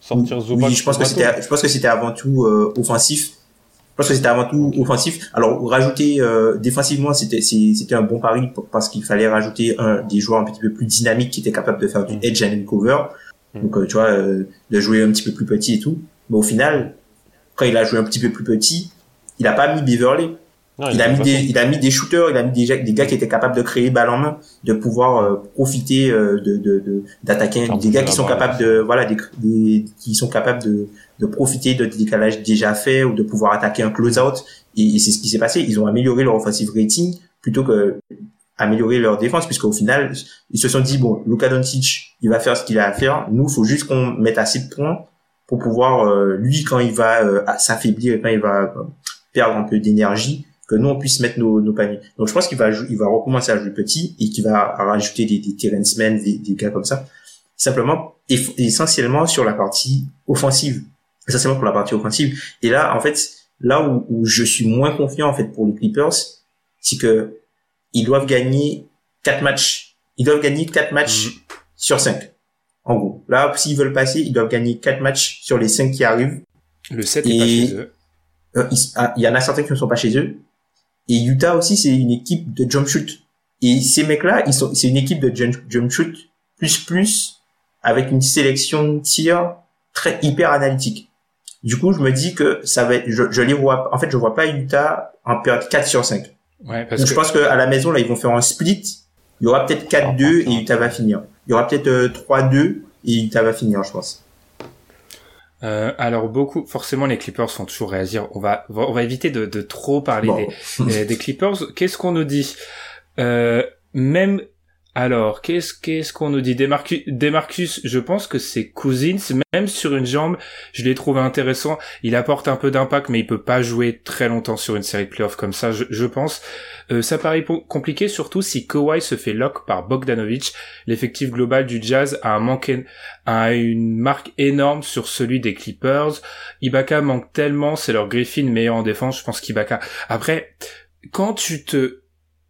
sortir Zubac. Oui, je pense que c'était, je pense que c'était avant tout euh, offensif. Pense que c'était avant tout offensif. Alors rajouter euh, défensivement, c'était c'était un bon pari parce qu'il fallait rajouter un des joueurs un petit peu plus dynamiques qui étaient capables de faire du mm. edge and cover. Mm. Donc euh, tu vois, de jouer un petit peu plus petit et tout. Mais au final, quand il a joué un petit peu plus petit, il a pas mis Beverly il, a mis des, il a mis des shooters, il a mis des, des gars qui étaient capables de créer balle en main, de pouvoir euh, profiter euh, de, de, d'attaquer, des gars qui sont capables de, voilà, des, qui sont capables de, de profiter de décalages déjà faits ou de pouvoir attaquer un close-out. Et, c'est ce qui s'est passé. Ils ont amélioré leur offensive rating plutôt que améliorer leur défense, puisqu'au final, ils se sont dit bon, Luka Doncic, il va faire ce qu'il a à faire. Nous, faut juste qu'on mette assez de points pour pouvoir, euh, lui, quand il va s'affaiblir, quand il va perdre un peu d'énergie, que nous on puisse mettre nos, nos paniers. Donc je pense qu'il va il va recommencer à jouer petit et qu'il va rajouter des, des Terrence des, des gars comme ça. Simplement, essentiellement sur la partie offensive. Essentiellement pour la partie offensive. Et là, en fait, là où, où je suis moins confiant en fait pour les Clippers, c'est que ils doivent gagner quatre matchs. Ils doivent gagner quatre matchs mm. sur cinq. En gros. Là, s'ils veulent passer, ils doivent gagner quatre matchs sur les cinq qui arrivent. Le 7 est pas chez eux. Euh, ah, il y en a certains qui ne sont pas chez eux. Et Utah aussi, c'est une équipe de jump shoot. Et ces mecs-là, ils sont, c'est une équipe de jump shoot plus plus avec une sélection de tir très hyper analytique. Du coup, je me dis que ça va être, je, je les vois, en fait, je vois pas Utah en période 4 sur 5. Ouais, parce Donc, je pense qu'à la maison, là, ils vont faire un split. Il y aura peut-être 4-2 et Utah va finir. Il y aura peut-être 3-2 euh, et Utah va finir, je pense. Euh, alors beaucoup, forcément les Clippers font toujours réagir. On va, on va éviter de, de trop parler des, des, Clippers. Qu'est-ce qu'on nous dit? Euh, Même alors, qu'est-ce qu'est-ce qu'on nous dit? Demarcus, je pense que c'est Cousins, même sur une jambe, je l'ai trouvé intéressant. Il apporte un peu d'impact, mais il peut pas jouer très longtemps sur une série de playoffs comme ça, je, pense. Euh, ça paraît compliqué, surtout si Kawhi se fait lock par Bogdanovic. L'effectif global du Jazz a un manque, a une marque énorme sur celui des Clippers. Ibaka manque tellement, c'est leur Griffin meilleur en défense. Je pense qu'Ibaka. Après, quand tu te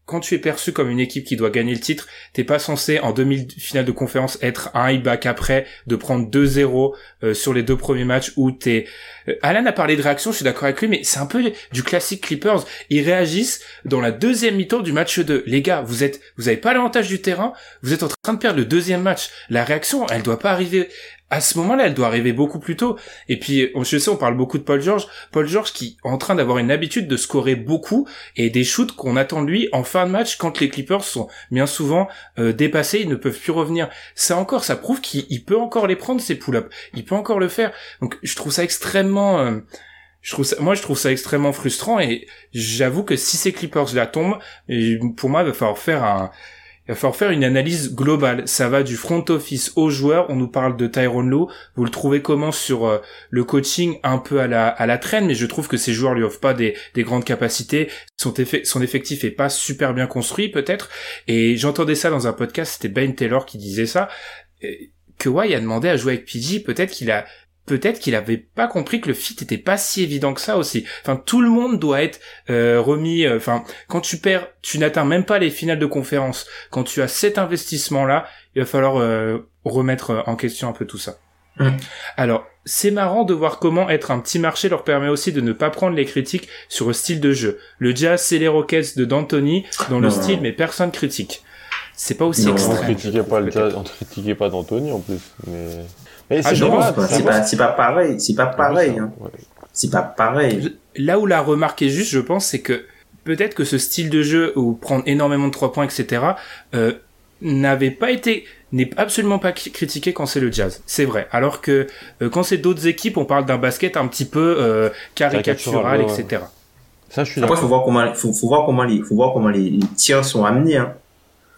quand tu es perçu comme une équipe qui doit gagner le titre, t'es pas censé en demi-finale de conférence être un back après, de prendre 2-0 euh, sur les deux premiers matchs où t'es... Euh, Alan a parlé de réaction, je suis d'accord avec lui, mais c'est un peu du classique Clippers. Ils réagissent dans la deuxième mi-temps du match 2. Les gars, vous êtes, vous avez pas l'avantage du terrain, vous êtes en train de perdre le deuxième match. La réaction, elle doit pas arriver à ce moment-là, elle doit arriver beaucoup plus tôt. Et puis, je sais, on parle beaucoup de Paul George. Paul George qui est en train d'avoir une habitude de scorer beaucoup et des shoots qu'on attend de lui en fin de match quand les Clippers sont bien souvent euh, dépassés, ils ne peuvent plus revenir. Ça encore, ça prouve qu'il peut encore les prendre ces pull-ups. Il peut encore le faire. Donc, je trouve ça extrêmement. Euh, je trouve ça, moi, je trouve ça extrêmement frustrant et j'avoue que si ces Clippers la tombent, pour moi, il va falloir faire un il va falloir faire une analyse globale. Ça va du front office aux joueurs. On nous parle de Tyrone Lowe. Vous le trouvez comment sur euh, le coaching un peu à la, traîne, mais je trouve que ces joueurs lui offrent pas des, des grandes capacités. Son, son effectif est pas super bien construit, peut-être. Et j'entendais ça dans un podcast, c'était Ben Taylor qui disait ça. Que ouais, il a demandé à jouer avec PG. Peut-être qu'il a, peut-être qu'il avait pas compris que le fit était pas si évident que ça aussi. Enfin, tout le monde doit être euh, remis. euh, Enfin, quand tu perds, tu n'atteins même pas les finales de conférence. Quand tu as cet investissement-là, il va falloir euh, remettre euh, en question un peu tout ça. Mm. Alors, c'est marrant de voir comment être un petit marché leur permet aussi de ne pas prendre les critiques sur le style de jeu. Le Jazz, c'est les Rockets de D'Antoni dans le Non. style, mais personne critique. C'est pas aussi Non, On extrême. critiquait je pas le jazz, on critiquait pas d'Anthony en plus. Mais, mais Ah, c'est pense C'est pas, c'est pas, pareil, c'est pas pareil, hein. Ouais. C'est pas pareil. là où la remarque est juste, je pense, c'est que peut-être que ce style de jeu où prendre énormément de trois points, etc., euh, n'avait pas été, n'est absolument pas cri- critiqué quand c'est le jazz. C'est vrai. Alors que euh, quand c'est d'autres équipes, on parle d'un basket un petit peu euh, caricatural, ouais, etc. Ça, je suis Après, faut voir comment, faut, faut voir comment les, faut voir comment les, les tirs sont amenés, hein.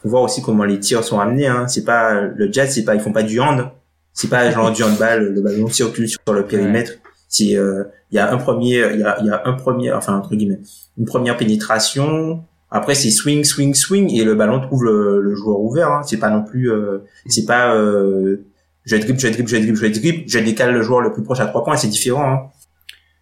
Faut voir aussi comment les tirs sont amenés, hein. C'est pas, le jazz, c'est pas, ils font pas du hand. C'est pas genre du handball, le ballon circule sur le périmètre. C'est, euh, il y a un premier, il y a, y a un premier, enfin, entre guillemets, une première pénétration. Après, c'est swing, swing, swing, et le ballon trouve le, le joueur ouvert, hein. C'est pas non plus, euh, c'est pas, euh, je dribble, je dribble, je dribble, je dribble, je décale le joueur le plus proche à trois points, c'est différent, hein.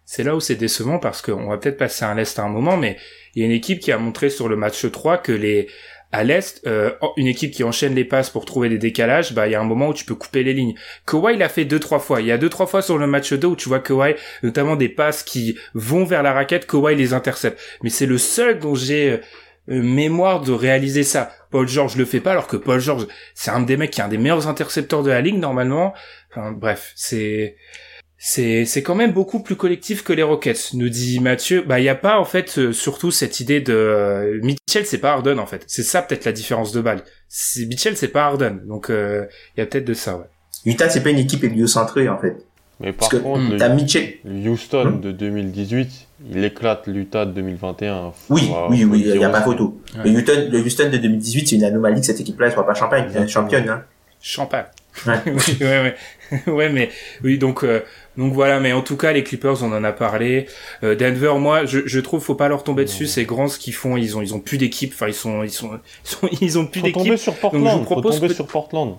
C'est là où c'est décevant parce qu'on va peut-être passer à l'Est à un moment, mais il y a une équipe qui a montré sur le match 3 que les à l'Est, euh, une équipe qui enchaîne les passes pour trouver des décalages, bah il y a un moment où tu peux couper les lignes. Kawhi l'a fait deux trois fois. Il y a deux trois fois sur le match 2 où tu vois Kawhi, notamment des passes qui vont vers la raquette, Kawhi les intercepte. Mais c'est le seul dont j'ai euh, mémoire de réaliser ça. Paul George le fait pas alors que Paul George c'est un des mecs qui est un des meilleurs intercepteurs de la ligue normalement. Enfin bref, c'est c'est c'est quand même beaucoup plus collectif que les Rockets, nous dit Mathieu. Bah il y a pas en fait euh, surtout cette idée de euh, Mitchell, c'est pas Harden en fait. C'est ça peut-être la différence de balle. C'est Mitchell, c'est pas Harden. Donc euh, il y a peut-être de ça ouais. Utah, c'est pas une équipe héliocentrée, en fait. Mais par Parce que contre, le- t'as Mitchell, Houston Hmm. de 2018, il éclate l'Utah de 2021. Faut- Oui, oui, oui, il y dire a pas photo. Ouais. Le Houston, le Houston de 2018, c'est une anomalie que cette équipe-là ne soit pas champagne, championne. Hein. Champagne. Ouais. (laughs) oui, ouais, ouais. (laughs) ouais, mais oui, donc euh, donc voilà, mais en tout cas les Clippers, on en a parlé. Euh, Denver, moi, je, je trouve faut pas leur tomber dessus. C'est grand ce qu'ils font. Ils ont ils ont plus d'équipe. Enfin, ils sont ils sont (laughs) ils sont ils ont plus tomber d'équipe. sur Donc, je Portland. vous propose faut tomber sur Portland.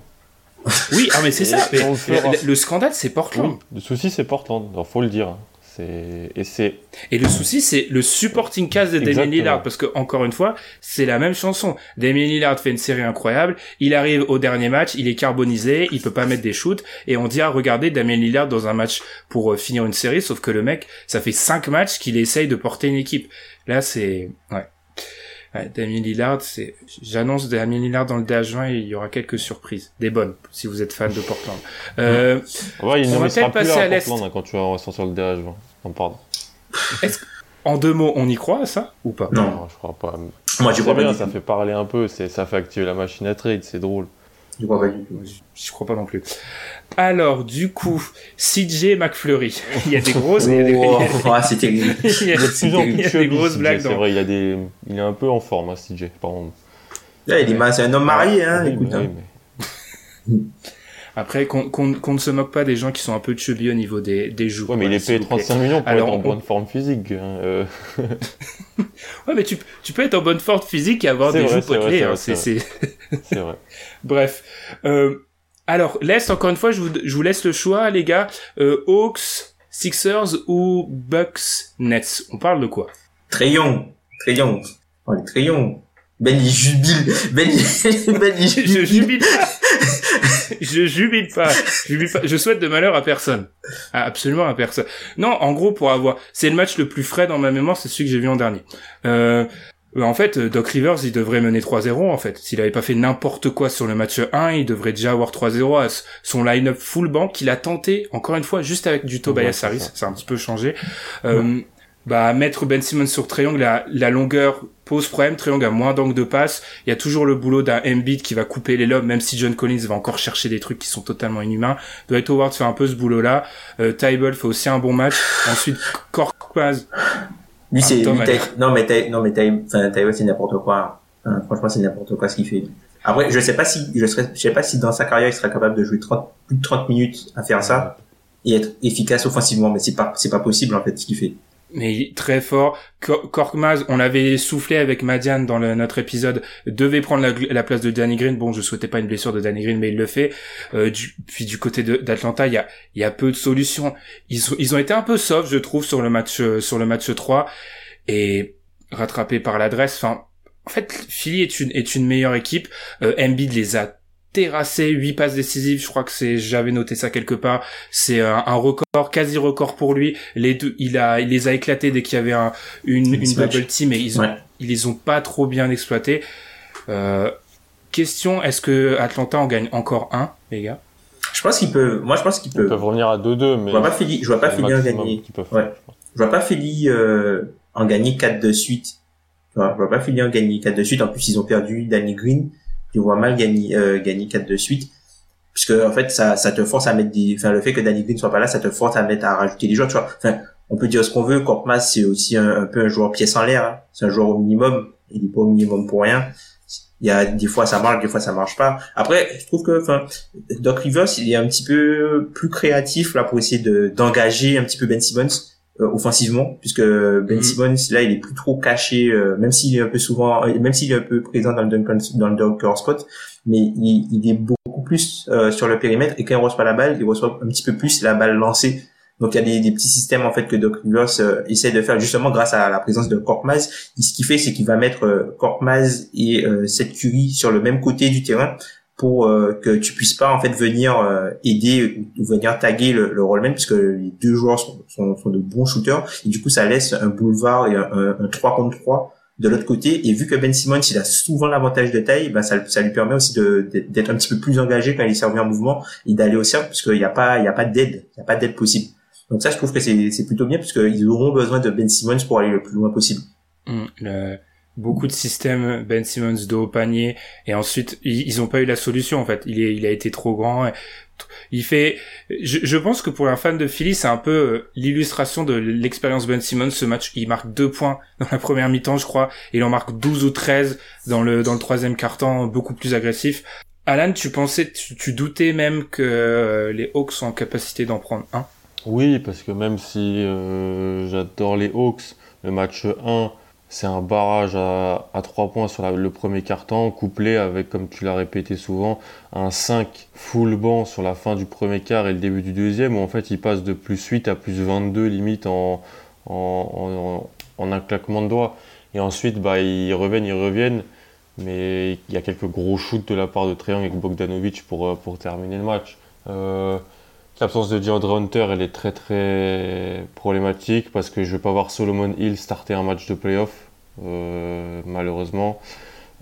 Oui, ah mais c'est ça. Mais le fera. le, le scandale, c'est Portland. Oui, le souci c'est Portland. Alors faut le dire. Et c'est Et le souci, c'est le supporting cast de Damien. Lillard, parce que encore une fois, c'est la même chanson. Damien Lillard fait une série incroyable. Il arrive au dernier match, il est carbonisé, il peut pas mettre des shoots, et on dit ah regardez Damien Lillard dans un match pour euh, finir une série, sauf que le mec, ça fait cinq matchs qu'il essaye de porter une équipe. Là, c'est ouais. Ouais, Damien Lillard, c'est, j'annonce Damien Lillard dans le DH20 et il y aura quelques surprises. Des bonnes, si vous êtes fan de Portland. Euh, ouais, il On va peut-être passer à à l'Est. Hein, quand tu vas ressortir le DH20. Non, pardon. en deux mots, on y croit à ça? Ou pas? Non, je crois pas. moi je crois bien, ça fait parler un peu, c'est ça fait activer la machine à trade, c'est drôle. Je crois pas du tout. Je crois pas non plus. Alors, du coup, CJ McFlurry. Il y a des grosses, il y a des, il y a des- Oh, ah, c'est terrible. (laughs) il y a- Il y des grosses blagues C'est vrai, il, y a des... il est un peu en forme, hein, CJ. Par contre. Là, il est c'est un homme marié, hein, Oui, écoute. mais hein. oui, mais- Après, qu'on qu'on- qu'on ne se moque pas des gens qui sont un peu chubby au niveau des, des joues. Ouais, mais il est payé s'il vous plaît. 35 millions pour Alors, être en on- bonne forme physique. hein, euh. (laughs) Ouais, mais tu, tu peux être en bonne forme physique et avoir des vrai, joues c'est vrai, potelées. c'est hein, vrai, c'est- c'est c'est- C'est vrai. (laughs) Bref. Euh, alors, l'Est, encore une fois, je vous, je vous laisse le choix, les gars. Euh, Hawks, Sixers ou Bucks, Nets. On parle de quoi? Trayon. Trayon. Les Trayon. Ben, il jubile. Ben, il, (laughs) ben, il Je jubile. jubile pas. je jubile pas. Je jubile pas. Je souhaite de malheur à personne. À absolument à personne. Non, en gros, pour avoir, c'est le match le plus frais dans ma mémoire, c'est celui que j'ai vu en dernier. Euh, en fait, Doc Rivers, il devrait mener 3-0, en fait. S'il avait pas fait n'importe quoi sur le match 1, il devrait déjà avoir 3-0 à son line-up full banc qu'il a tenté, encore une fois, juste avec du Tobias Harris. ça. Ça a un petit peu changé. Euh, bah, mettre Ben Simmons sur triangle, la, la longueur pose problème. Triangle a moins d'angle de passe. Il y a toujours le boulot d'un Embiid qui va couper les lobes, même si John Collins va encore chercher des trucs qui sont totalement inhumains. Dwight Howard fait un peu ce boulot-là. Euh, fait aussi un bon match. Ensuite, Korkmaz. Lui, c'est, Ah, Tom lui, non, mais Ty- non, mais Ty- enfin, Tyrell, c'est n'importe quoi. Hein, franchement, c'est n'importe quoi ce qu'il fait. Après, je sais pas si, je serais, je sais pas si dans sa carrière, il serait capable de jouer 30, plus de 30 minutes à faire ça et être efficace offensivement, mais c'est pas, c'est pas possible, en fait, ce qu'il fait. Mais très fort. Korkmaz, on l'avait soufflé avec Madian dans notre épisode, devait prendre la, place de Danny Green. Bon, je souhaitais pas une blessure de Danny Green, mais il le fait. Euh, du, puis du côté d'Atlanta, il y a, y a peu de solutions. Ils, ils ont été un peu soft, je trouve, sur le match sur le match 3 et rattrapé par l'adresse. Enfin, en fait, Philly est une est une meilleure équipe. Euh, Embiid les a terrassé, 8 passes décisives, je crois que c'est, j'avais noté ça quelque part, c'est un, record, quasi record pour lui. Les deux, il a, il les a éclatés dès qu'il y avait un, une, une double team et ils ont, ils les ont pas trop bien exploités. Euh, question, est-ce que Atlanta en gagne encore un, les gars? Je pense qu'ils peuvent, moi je pense qu'ils peuvent. Ils peuvent revenir à 2-2, mais. Je vois pas Philly, je vois pas Philly en gagner. ouais. Je vois pas Philly, euh, en gagner 4 de suite. Je vois, je vois pas Philly en gagner 4 de suite. En plus, ils ont perdu Danny Green tu vois mal gagner euh, gagner quatre de suite. Puisque en fait ça ça te force à mettre des enfin le fait que Danny Green soit pas là ça te force à mettre à rajouter des joueurs tu vois. Enfin on peut dire ce qu'on veut. Korkmaz c'est aussi un, peu un joueur pièce en l'air hein. c'est un joueur au minimum. Il est pas au minimum pour rien. Il y a des fois ça marche des fois ça marche pas. Après je trouve que enfin Doc Rivers il est un petit peu plus créatif là pour essayer de d'engager un petit peu Ben Simmons offensivement puisque Ben mm. Simmons là il est plus trop caché euh, même s'il est un peu souvent euh, même s'il est un peu présent dans le dunker, dans le dunker spot mais il, il est beaucoup plus sur le périmètre et quand il reçoit la balle il reçoit un petit peu plus la balle lancée donc il y a des, des petits systèmes en fait que Doc Rivers essaie de faire justement grâce à la présence de Korkmaz. Ce qu'il fait, c'est qu'il va mettre euh, Korkmaz et euh, Seth Curry sur le même côté du terrain pour euh, que tu puisses pas en fait venir euh, aider ou venir taguer le, le rollman puisque les deux joueurs sont, sont, sont, de bons shooters. Et du coup ça laisse un boulevard et un, un, 3 contre 3 de l'autre côté. Et vu que Ben Simmons il a souvent l'avantage de taille ben ça, ça lui permet aussi de d'être un petit peu plus engagé quand il est servi en mouvement et d'aller au cercle puisqu'il n'y a pas il y a pas d'aide il y a pas d'aide possible. Donc ça je trouve que c'est c'est plutôt bien puisqu'ils auront besoin de Ben Simmons pour aller le plus loin possible. Mmh, beaucoup de systèmes Ben Simmons dos au panier et ensuite ils, ont pas eu la solution en fait. Il est il a été trop grand il fait je, je pense que pour un fan de Philly c'est un peu euh, l'illustration de l'expérience Ben Simmons. Ce match il marque deux points (laughs) dans la première mi-temps je crois. Et il en marque 12 ou 13 dans le dans le troisième quart-temps beaucoup plus agressif. Alan tu pensais tu, tu doutais même que euh, les Hawks sont en capacité d'en prendre un? Oui parce que même si euh, j'adore les Hawks le match 1 c'est un barrage à, à 3 points sur le premier quart-temps, couplé avec, comme tu l'as répété souvent, un 5 full banc sur la fin du premier quart et le début du deuxième, où en fait il passe de plus 8 à plus 22 limite en, un claquement de doigts. Et ensuite, bah, ils reviennent, ils reviennent, mais il y a quelques gros shoots de la part de Triangle et Bogdanovic pour, euh, pour terminer le match. Euh, L'absence de DeAndre Hunter, elle est très très problématique parce que je ne vais pas voir Solomon Hill starter un match de playoff, euh, malheureusement.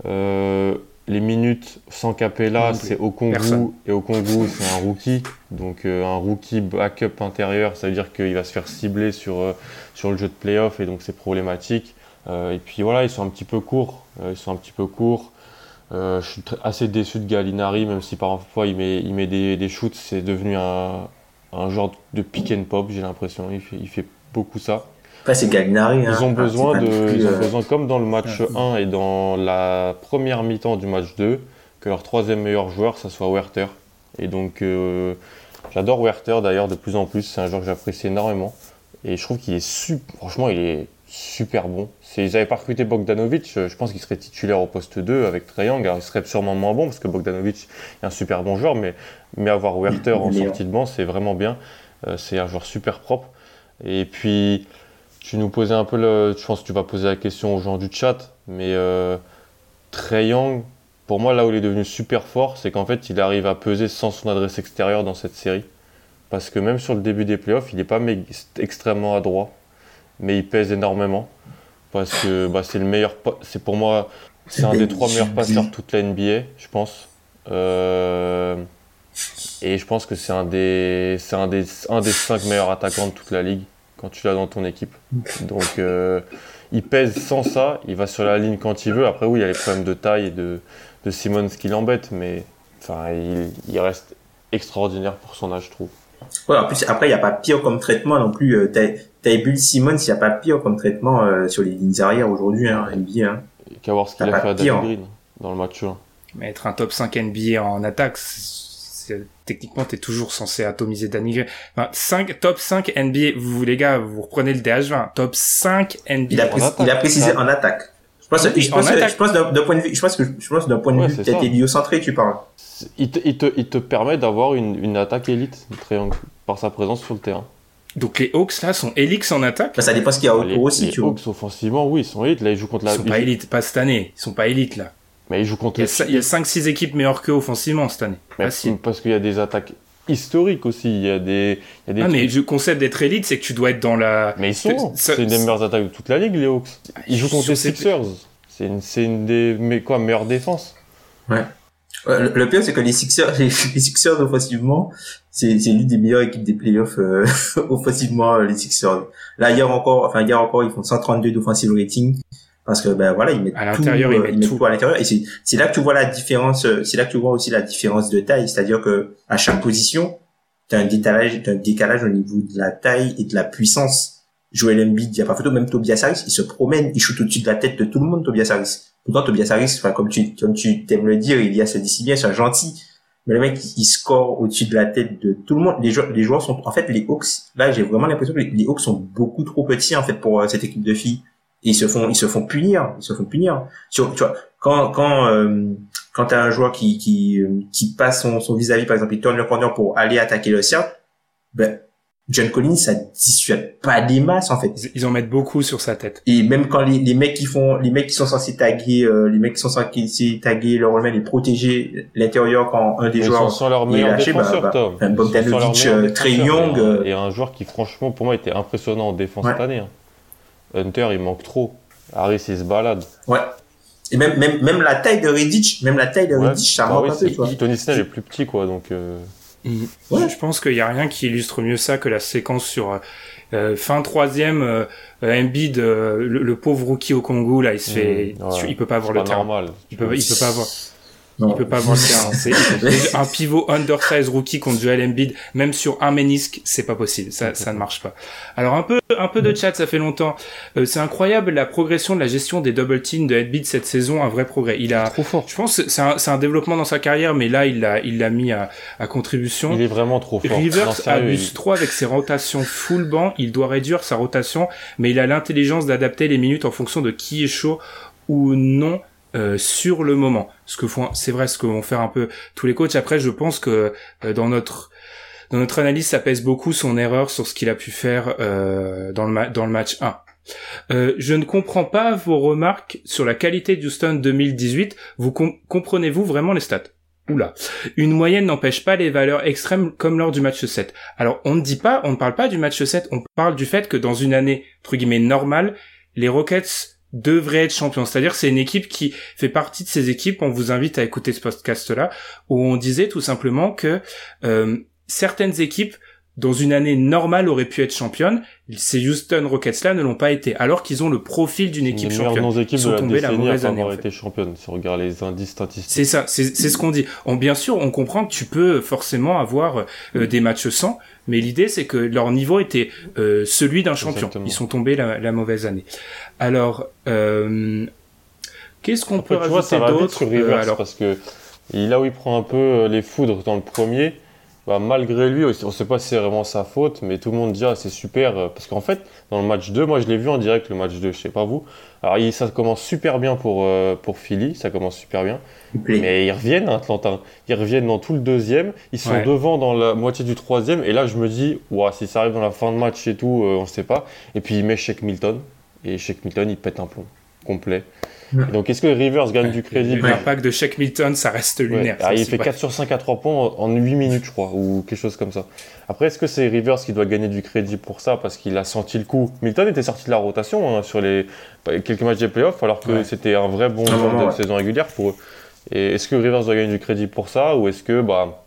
Euh, les minutes sans Capella, c'est au Congo et au Congo, c'est un rookie. Donc euh, un rookie backup intérieur, ça veut dire qu'il va se faire cibler sur, sur le jeu de playoff et donc c'est problématique. et puis voilà, ils sont un petit peu courts. ils sont un petit peu courts. Euh, je suis assez déçu de Gallinari, même si parfois il met, il met des, des shoots, c'est devenu un, un, genre de pick and pop, j'ai l'impression. Il fait, il fait beaucoup ça. Après, c'est Gallinari. Hein. Ils ont besoin de, ils ont euh, besoin, comme dans le match 1 et dans la première mi-temps du match 2, que leur troisième meilleur joueur, ça soit Werther. Et donc, euh, j'adore Werther d'ailleurs de plus en plus. C'est un joueur que j'apprécie énormément. Et je trouve qu'il est super, franchement, il est super bon. S'ils n'avaient pas recruté Bogdanovic, je pense qu'il serait titulaire au poste 2 avec. Alors il serait sûrement moins bon parce que Bogdanovic est un super bon joueur, mais, mais avoir Werther en sortie de banc, c'est vraiment bien. Euh, c'est un joueur super propre. Et puis, tu nous posais un peu le. Je pense que tu vas poser la question aux gens du chat, mais euh, Young, pour moi, là où il est devenu super fort, c'est qu'en fait, il arrive à peser sans son adresse extérieure dans cette série. Parce que même sur le début des playoffs, il n'est pas extrêmement adroit mais il pèse énormément parce que bah, c'est le meilleur. C'est pour moi, c'est un des trois meilleurs passeurs de toute la NBA, je pense. Euh, et je pense que c'est un des, c'est un des, un des cinq meilleurs attaquants de toute la ligue quand tu l'as dans ton équipe. Donc, euh, il pèse sans ça, il va sur la ligne quand il veut. Après, oui, il y a les problèmes de taille et de, de Simmons qui l'embêtent, mais enfin, il, il, reste extraordinaire pour son âge, je trouve. Ouais, en plus, après, il n'y a pas pire comme traitement non plus. Euh, T'as Bull Simmons, il n'y a pas pire comme traitement euh, sur les lignes arrière aujourd'hui, hein, NBA. Hein. Qu'à voir ce qu'il a fait à Green dans le match 1. Mais être un top 5 NBA en attaque, techniquement, t'es toujours censé atomiser Danny Green. Enfin, 5, top 5 NBA, vous les gars, vous reprenez le DH20, top 5 NBA. Il a, il a précisé en attaque. Je pense, je pense, je pense d'un point de vue, je pense que, je pense d'un point de vue peut-être héliocentré, tu parles. Il te, il te, il te permet d'avoir une, une attaque élite, triangle, par sa présence sur le terrain. Donc les Hawks là sont élix en attaque? Bah, ça dépend ce qu'il y a autour aussi. Les Hawks offensivement, oui, ils sont élites. Là, ils jouent contre la. Ils sont pas élites, pas cette année. Ils sont pas élites là. Mais ils jouent contre. Il y a, 5-6 équipes meilleures qu'eux offensivement cette année. Mais parce qu'il y a des attaques historiques aussi. Il y a des. Il y a des ah mais le concept d'être élite, c'est que tu dois être dans la. Mais ils sont. C'est une des meilleures attaques de toute la ligue, les Hawks. Ils jouent contre les Sixers. C'est une, une des mais quoi meilleures défenses. Ouais le, pire, c'est que les Sixers, (laughs) les, Sixers offensivement, c'est, c'est l'une des meilleures équipes des playoffs euh, (laughs) offensivement, les Sixers. Là, hier encore, enfin hier encore, ils font 132 d'offensive rating parce que ben voilà, ils mettent à l'intérieur, tout, ils, euh, mettent, tout. à l'intérieur et c'est, c'est là que tu vois la différence. Euh, c'est là que tu vois aussi la différence de taille, c'est-à-dire que à chaque position, t'as un décalage, t'as un décalage au niveau de la taille et de la puissance. Joel Embiid, il y a pas photo, même Tobias Harris, il se promène, il shoot au-dessus de la tête de tout le monde, Tobias Harris. Pourtant, Tobias Harris, enfin, comme tu, comme tu t'aimes le dire, il y a ce dit bien, c'est un gentil. Mais le mec, il score au-dessus de la tête de tout le monde. Les joueurs, les joueurs sont, en fait, les Hawks, là, j'ai vraiment l'impression que les Hawks sont beaucoup trop petits, en fait, pour euh, cette équipe de filles. Et ils se font, ils se font punir, ils se font punir. Sur, tu vois, quand, quand, euh, quand t'as un joueur qui, qui, euh, qui passe son, son vis-à-vis, par exemple, il tourne le corner pour aller attaquer le cercle, ben, John Collins, ça dissuade pas des masses en fait. Ils en mettent beaucoup sur sa tête. Et même quand les, les mecs qui font, les mecs qui sont censés taguer, euh, les mecs qui sont censés taguer leur rôle et protéger l'intérieur quand un des Ils joueurs sont leur meilleur lâché, défenseur, bah, bah, Tom. Bogdanovic, euh, Trey Young. Et, un, joueur qui franchement pour moi était impressionnant en défense cette année. Hein. Hunter, il manque trop. Harris, il se balade. Ouais. Et même, même, même la taille de Redditch, même la taille de ouais. ça bah manque un peu, tu vois. Tony Snell est plus petit, quoi, donc. Euh... Mm. Ouais. Je pense qu'il y a rien qui illustre mieux ça que la séquence sur euh, fin troisième, euh, Embiid, euh, le, pauvre rookie au Congo là, il se fait, mm. il peut pas avoir le terrain. Normal. Il peut, il peut pas avoir. Non. Il peut pas voir le (laughs) C'est un pivot undersize rookie contre Joel Embiid, même sur un ménisque, c'est pas possible. Ça, ça ne marche pas. Alors un peu, un peu de chat, ça fait longtemps. Euh, c'est incroyable la progression de la gestion des double teams de Embiid cette saison, un vrai progrès. Il a, trop fort. Je pense, c'est un, c'est un développement dans sa carrière, mais là, il l'a, il l'a mis à, à contribution. Il est vraiment trop fort. Rivers abuse trop avec ses rotations full banc. Il doit réduire sa rotation, mais il a l'intelligence d'adapter les minutes en fonction de qui est chaud ou non euh, sur le moment. Ce que font, c'est vrai, ce que vont faire un peu tous les coachs. Après, je pense que euh, dans notre dans notre analyse, ça pèse beaucoup son erreur sur ce qu'il a pu faire euh, dans le dans le match 1. je ne comprends pas vos remarques sur la qualité d'Houston 2018. Vous comprenez-vous vraiment les stats? Oula. Une moyenne n'empêche pas les valeurs extrêmes comme lors du match 7. Alors, on ne dit pas, on ne parle pas du match 7, on parle du fait que dans une année, entre guillemets, normale, les Rockets devrait être champion. C'est-à-dire c'est une équipe qui fait partie de ces équipes. On vous invite à écouter ce podcast-là où on disait tout simplement que euh, certaines équipes dans une année normale auraient pu être championnes. Ces Houston Rockets là ne l'ont pas été, alors qu'ils ont le profil d'une équipe championne. Nos équipes Ils sont tombés la, mauvaise année. été championnes, si on regarde les indices statistiques. C'est ça, c'est ce qu'on dit. On, bien sûr, on comprend que tu peux forcément avoir euh, des matchs sans, mais l'idée c'est que leur niveau était euh, celui d'un champion. Ils sont tombés la, la mauvaise année. Alors, euh, qu'est-ce qu'on peut rajouter d'autre euh, alors parce que là où il prend un peu euh, les foudres dans le premier, bah, malgré lui, on ne sait pas si c'est vraiment sa faute, mais tout le monde dit ah, c'est super. Parce qu'en fait, dans le match 2, moi je l'ai vu en direct le match 2, je sais pas vous. Alors ça commence super bien pour, pour Philly, ça commence super bien. Mais ils reviennent à Atlanta. Ils reviennent dans tout le deuxième. Ils sont devant dans la moitié du troisième. Et là, je me dis, si ça arrive dans la fin de match et tout, on ne sait pas. Et puis il met Shake Milton et Shake Milton il pète un plomb complet. donc est-ce que Rivers gagne du crédit L'impact de Shake Milton, ça reste lunaire. Ah, il fait 4 sur 5 à 3 points en 8 minutes, je crois, ou quelque chose comme ça. Après, est-ce que c'est Rivers qui doit gagner du crédit pour ça parce qu'il a senti le coup? Milton était sorti de la rotation hein, sur les quelques matchs des playoffs, alors que c'était un vrai bon joueur de saison régulière pour eux. Et est-ce que Rivers doit gagner du crédit pour ça ou est-ce que bah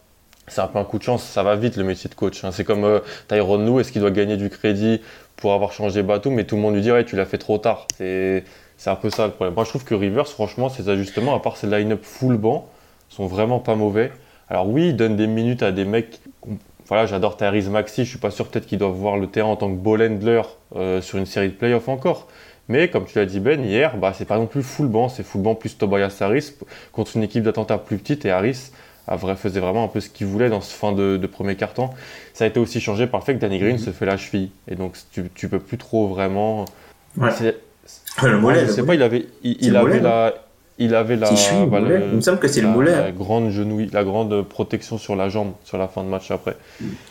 c'est un peu un coup de chance, ça va vite le métier de coach. Hein. C'est comme euh, Tyron Lue, est-ce qu'il doit gagner du crédit pour avoir changé Batum, mais tout le monde lui dit ouais, tu l'as fait trop tard. C'est, un peu ça le problème. Moi, je trouve que Rivers, franchement, ses ajustements, à part ses line-up full banc, sont vraiment pas mauvais. Alors oui, il donne des minutes à des mecs. Voilà, j'adore Tyrese Maxi. Je suis pas sûr peut-être qu'ils doivent voir le terrain en tant que ball euh, sur une série de playoffs encore. Mais comme tu l'as dit Ben hier, bah c'est pas non plus full banc, c'est full banc plus Tobias Harris contre une équipe d'attentats plus petite et Harris vrai, faisait vraiment un peu ce qu'il voulait dans ce fin de, premier quart-temps. Ça a été aussi changé par le fait que Danny Green Mhm. se fait la cheville. Et donc, tu, tu peux plus trop vraiment. Ouais. C'est- Le mollet, je le sais mollet. pas, il avait, il, avait mollet, la. Il avait la, cheville, bah, le- Il me semble que c'est le mollet. la grande genouille, la grande protection sur la jambe sur la fin de match après.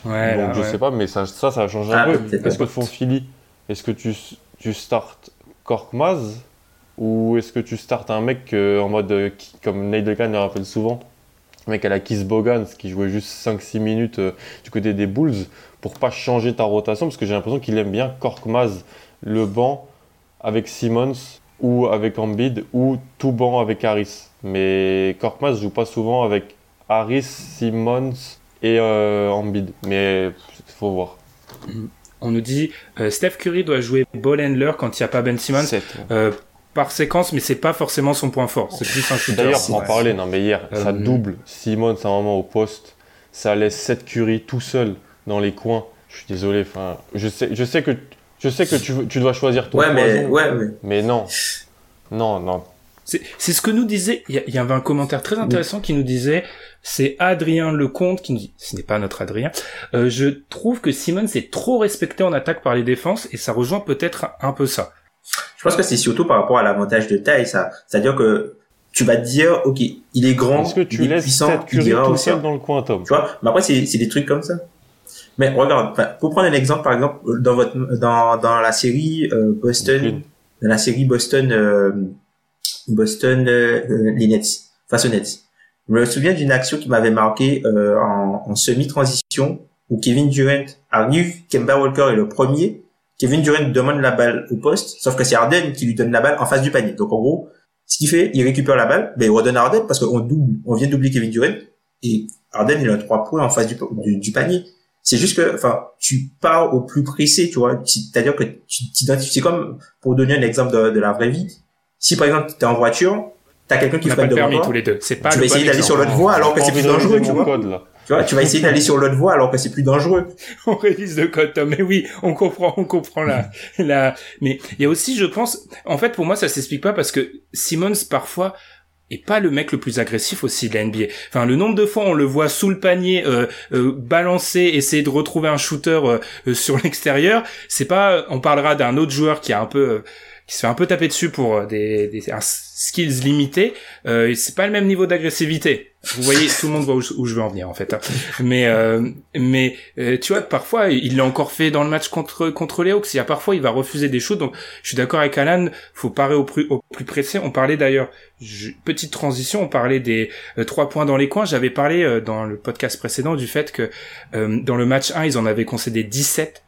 Ouais, Donc là, je ouais. sais pas, mais ça, ça, ça a changé Ah, un peu. peut-être Est-ce que ton Philly, est-ce que tu, tu startes Korkmaz ou est-ce que tu startes un mec euh, en mode, euh, qui- comme Neil Decan le rappelle souvent, mec à la Kiss Bogans qui jouait juste 5-6 minutes euh, du côté des Bulls pour pas changer ta rotation parce que j'ai l'impression qu'il aime bien Korkmaz, le banc avec Simmons ou avec Embiid ou tout banc avec Harris. Mais Korkmaz joue pas souvent avec Harris, Simmons et euh, Embiid. Mais faut voir. On nous dit euh, Steph Curry doit jouer ball handler quand il n'y a pas Ben Simmons euh, par séquence, mais c'est pas forcément son point fort. C'est plus un shooter. D'ailleurs, c'est pour en parler, non mais hier, ça Euh, double Simmons à un moment au poste, ça laisse 7 Curry tout seul dans les coins. Je suis désolé, enfin, je sais, je sais que, je sais que tu, veux- tu dois choisir ton Ouais, mais, poison, ouais, mais. mais non, non, non. C'est c'est ce que nous disait. Il y, avait un commentaire très intéressant qui nous disait. C'est Adrien Lecomte qui nous dit. Ce n'est pas notre Adrien. Euh, je trouve que Simmons est trop respecté en attaque par les défenses et ça rejoint peut-être un peu ça. Je pense que c'est surtout par rapport à l'avantage de taille, ça. C'est-à-dire que tu vas te dire, ok, il est grand, que tu il est puissant, 7 il Curry ira tout aussi. seul dans le coin, Tom Tu vois, mais après, c'est, des trucs comme ça. Mais regarde, pour prendre un exemple, par exemple, dans votre, dans, dans la série, euh, Boston, dans la série Boston, euh, Boston, euh, les Nets, face aux Nets. Je me souviens d'une action qui m'avait marqué, en, en semi-transition, où Kevin Durant arrive, Kemba Walker est le premier, Kevin Durant demande la balle au poste, sauf que c'est Harden qui lui donne la balle en face du panier. Donc en gros, ce qu'il fait, il récupère la balle, ben il redonne à Harden parce qu'on double, on vient doubler Kevin Durant et Harden il a trois points en face du, du, du panier. C'est juste que, enfin, tu pars au plus pressé, tu vois. C'est-à-dire que tu t'identifies. C'est comme pour donner un exemple de, de la vraie vie. Si par exemple t'es en voiture, t'as quelqu'un qui On n'a pas freine devant permis toi, tous les deux. C'est pas tu le vas essayer d'aller sur l'autre voie alors que c'est plus dangereux, tu vois. code, là. Tu vois, tu vas essayer d'aller sur l'autre voie alors que c'est plus dangereux. (laughs) on révise le code, Tom. Mais oui, on comprend, on comprend la, (laughs) la, mais il y a aussi, je pense, en fait, pour moi, ça s'explique pas parce que Simmons, parfois, est pas le mec le plus agressif aussi de la NBA. Enfin, le nombre de fois on le voit sous le panier, euh, euh, balancer, essayer de retrouver un shooter euh, euh, sur (laughs) l'extérieur, c'est pas, on parlera d'un autre joueur qui a un peu, euh, qui se fait un peu taper dessus pour euh, des, des skills limités, euh, c'est pas le même niveau d'agressivité. Vous voyez, tout le monde voit où, je- où je veux en venir en fait. hein. Mais euh, mais euh, tu vois, parfois il l'a encore fait dans le match contre contre les Hawks. Il y a parfois il va refuser des shoots. Donc je suis d'accord avec Alan. Faut parer au plus au plus pressé. On parlait d'ailleurs je- petite transition. On parlait des euh, trois points dans les coins. J'avais parlé euh, dans le podcast précédent du fait que euh, dans le match 1 ils en avaient concédé 17.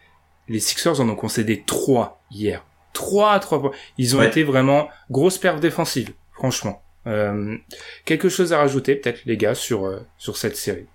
Les Sixers en ont concédé 3 hier. 3 à 3 points. Ils ont Ouais. été vraiment grosse perte défensive, franchement. Euh, quelque chose à rajouter, peut-être, les gars, sur, euh, sur cette série?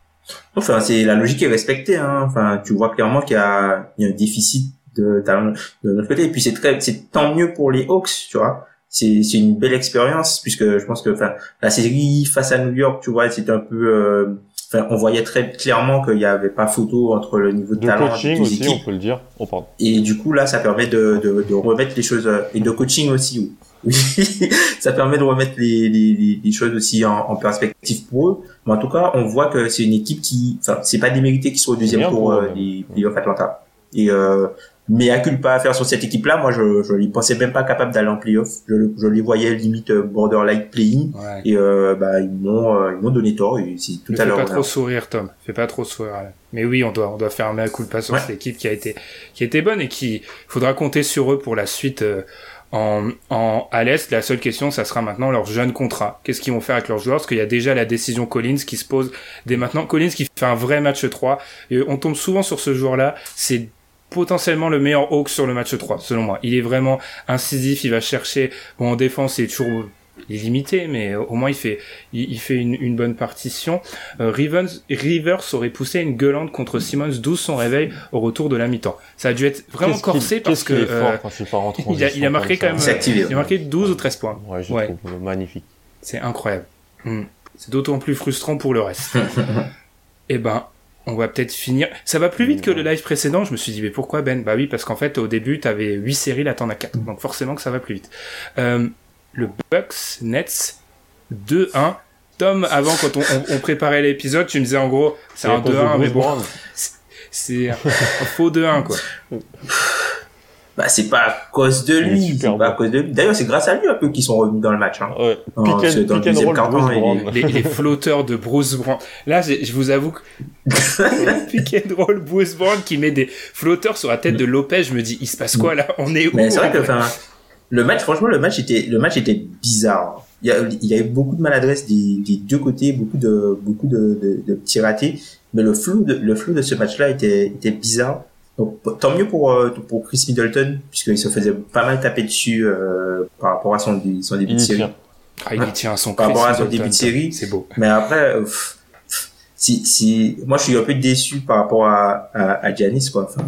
Enfin, c'est la logique est respectée. Hein. Enfin, tu vois clairement qu'il y a, il y a un déficit de talent de notre côté. Et puis c'est très, c'est tant mieux pour les Hawks, tu vois. C'est, c'est une belle expérience puisque je pense que, enfin, la série face à New York, tu vois, c'était un peu, euh, enfin, on voyait très clairement qu'il y avait pas photo entre le niveau de, De talent coaching des aussi, équipes. on peut le dire. Oh, pardon. Et du coup, là, ça permet de, de, de remettre les choses, euh, et de coaching aussi, (laughs) ça permet de remettre les, les, les, choses aussi en, en perspective pour eux. Mais en tout cas, on voit que c'est une équipe qui, enfin, c'est pas démérité qui soit au deuxième tour euh, des playoffs Atlanta. Et, euh, mais à culpa à faire sur cette équipe-là, moi, je, je les pensais même pas capables d'aller en playoff. Je, je les voyais limite euh, borderline play-in. Ouais. Et, euh, bah, ils m'ont, euh, ils m'ont donné tort et c'est tout à fais l'heure. pas trop sourire, Tom. Fais pas trop sourire. Mais oui, on doit, on doit faire un mea culpa sur Ouais. cette équipe qui a été, qui a été bonne et qui, faudra compter sur eux pour la suite, euh, en, en, à l'Est. La seule question, ça sera maintenant leur jeune contrat. Qu'est-ce qu'ils vont faire avec leurs joueurs? Parce qu'il y a déjà la décision Collins qui se pose dès maintenant. Collins qui fait un vrai match 3. Et on tombe souvent sur ce joueur-là. C'est potentiellement le meilleur Hawk sur le match 3, selon moi. Il est vraiment incisif, il va chercher, bon, en défense, il est toujours il est limité, mais au moins il fait, il, il fait une, une bonne partition. Euh, Rivers, Rivers aurait poussé une gueulante contre Simmons, d'où son réveil au retour de la mi-temps. Ça a dû être vraiment corsé parce que euh, fort (laughs) il a- transition il a marqué quand activé. il a marqué 12 ou 13 points. Ouais, je Ouais. trouve magnifique. C'est incroyable. Hmm. C'est d'autant plus frustrant pour le reste. (laughs) Eh ben, on va peut-être finir. Ça va plus vite que le live précédent. Je me suis dit, mais pourquoi Ben? Bah oui, parce qu'en fait, au début, t'avais 8 séries, là t'en as 4. Donc forcément que ça va plus vite. Euh, le Bucks Nets 2-1. Tom, avant, quand on, on, préparait l'épisode, tu me disais en gros, c'est un 2-1, mais bon, (laughs) c'est un, faux 2-1, quoi. (laughs) Bah, c'est pas à cause de lui. C'est pas à cause de lui. D'ailleurs, c'est grâce à lui un peu qu'ils sont revenus dans le match. Hein. Ouais. dans le deuxième carton, les, les, (laughs) flotteurs de Bruce Brown. Là, je vous avoue que pick and roll Bruce Brown qui met des flotteurs sur la tête de Lopez, je me dis, il se passe quoi là? On est où Mais c'est vrai que, enfin, le match, franchement, le match était, le match était bizarre. Il y, a, il y avait beaucoup de maladresse des, des deux côtés, beaucoup de, beaucoup de, de, de petits ratés. Mais le flou de, le flou de ce match-là était, était bizarre. Donc tant mieux pour euh, pour Chris Middleton puisqu'il se faisait pas mal taper dessus euh, par rapport à son, son début de série. Ah, il tient à son par rapport à son début de série. C'est beau. Mais après, euh, si si moi je suis un peu déçu par rapport à à, à Giannis quoi. Enfin,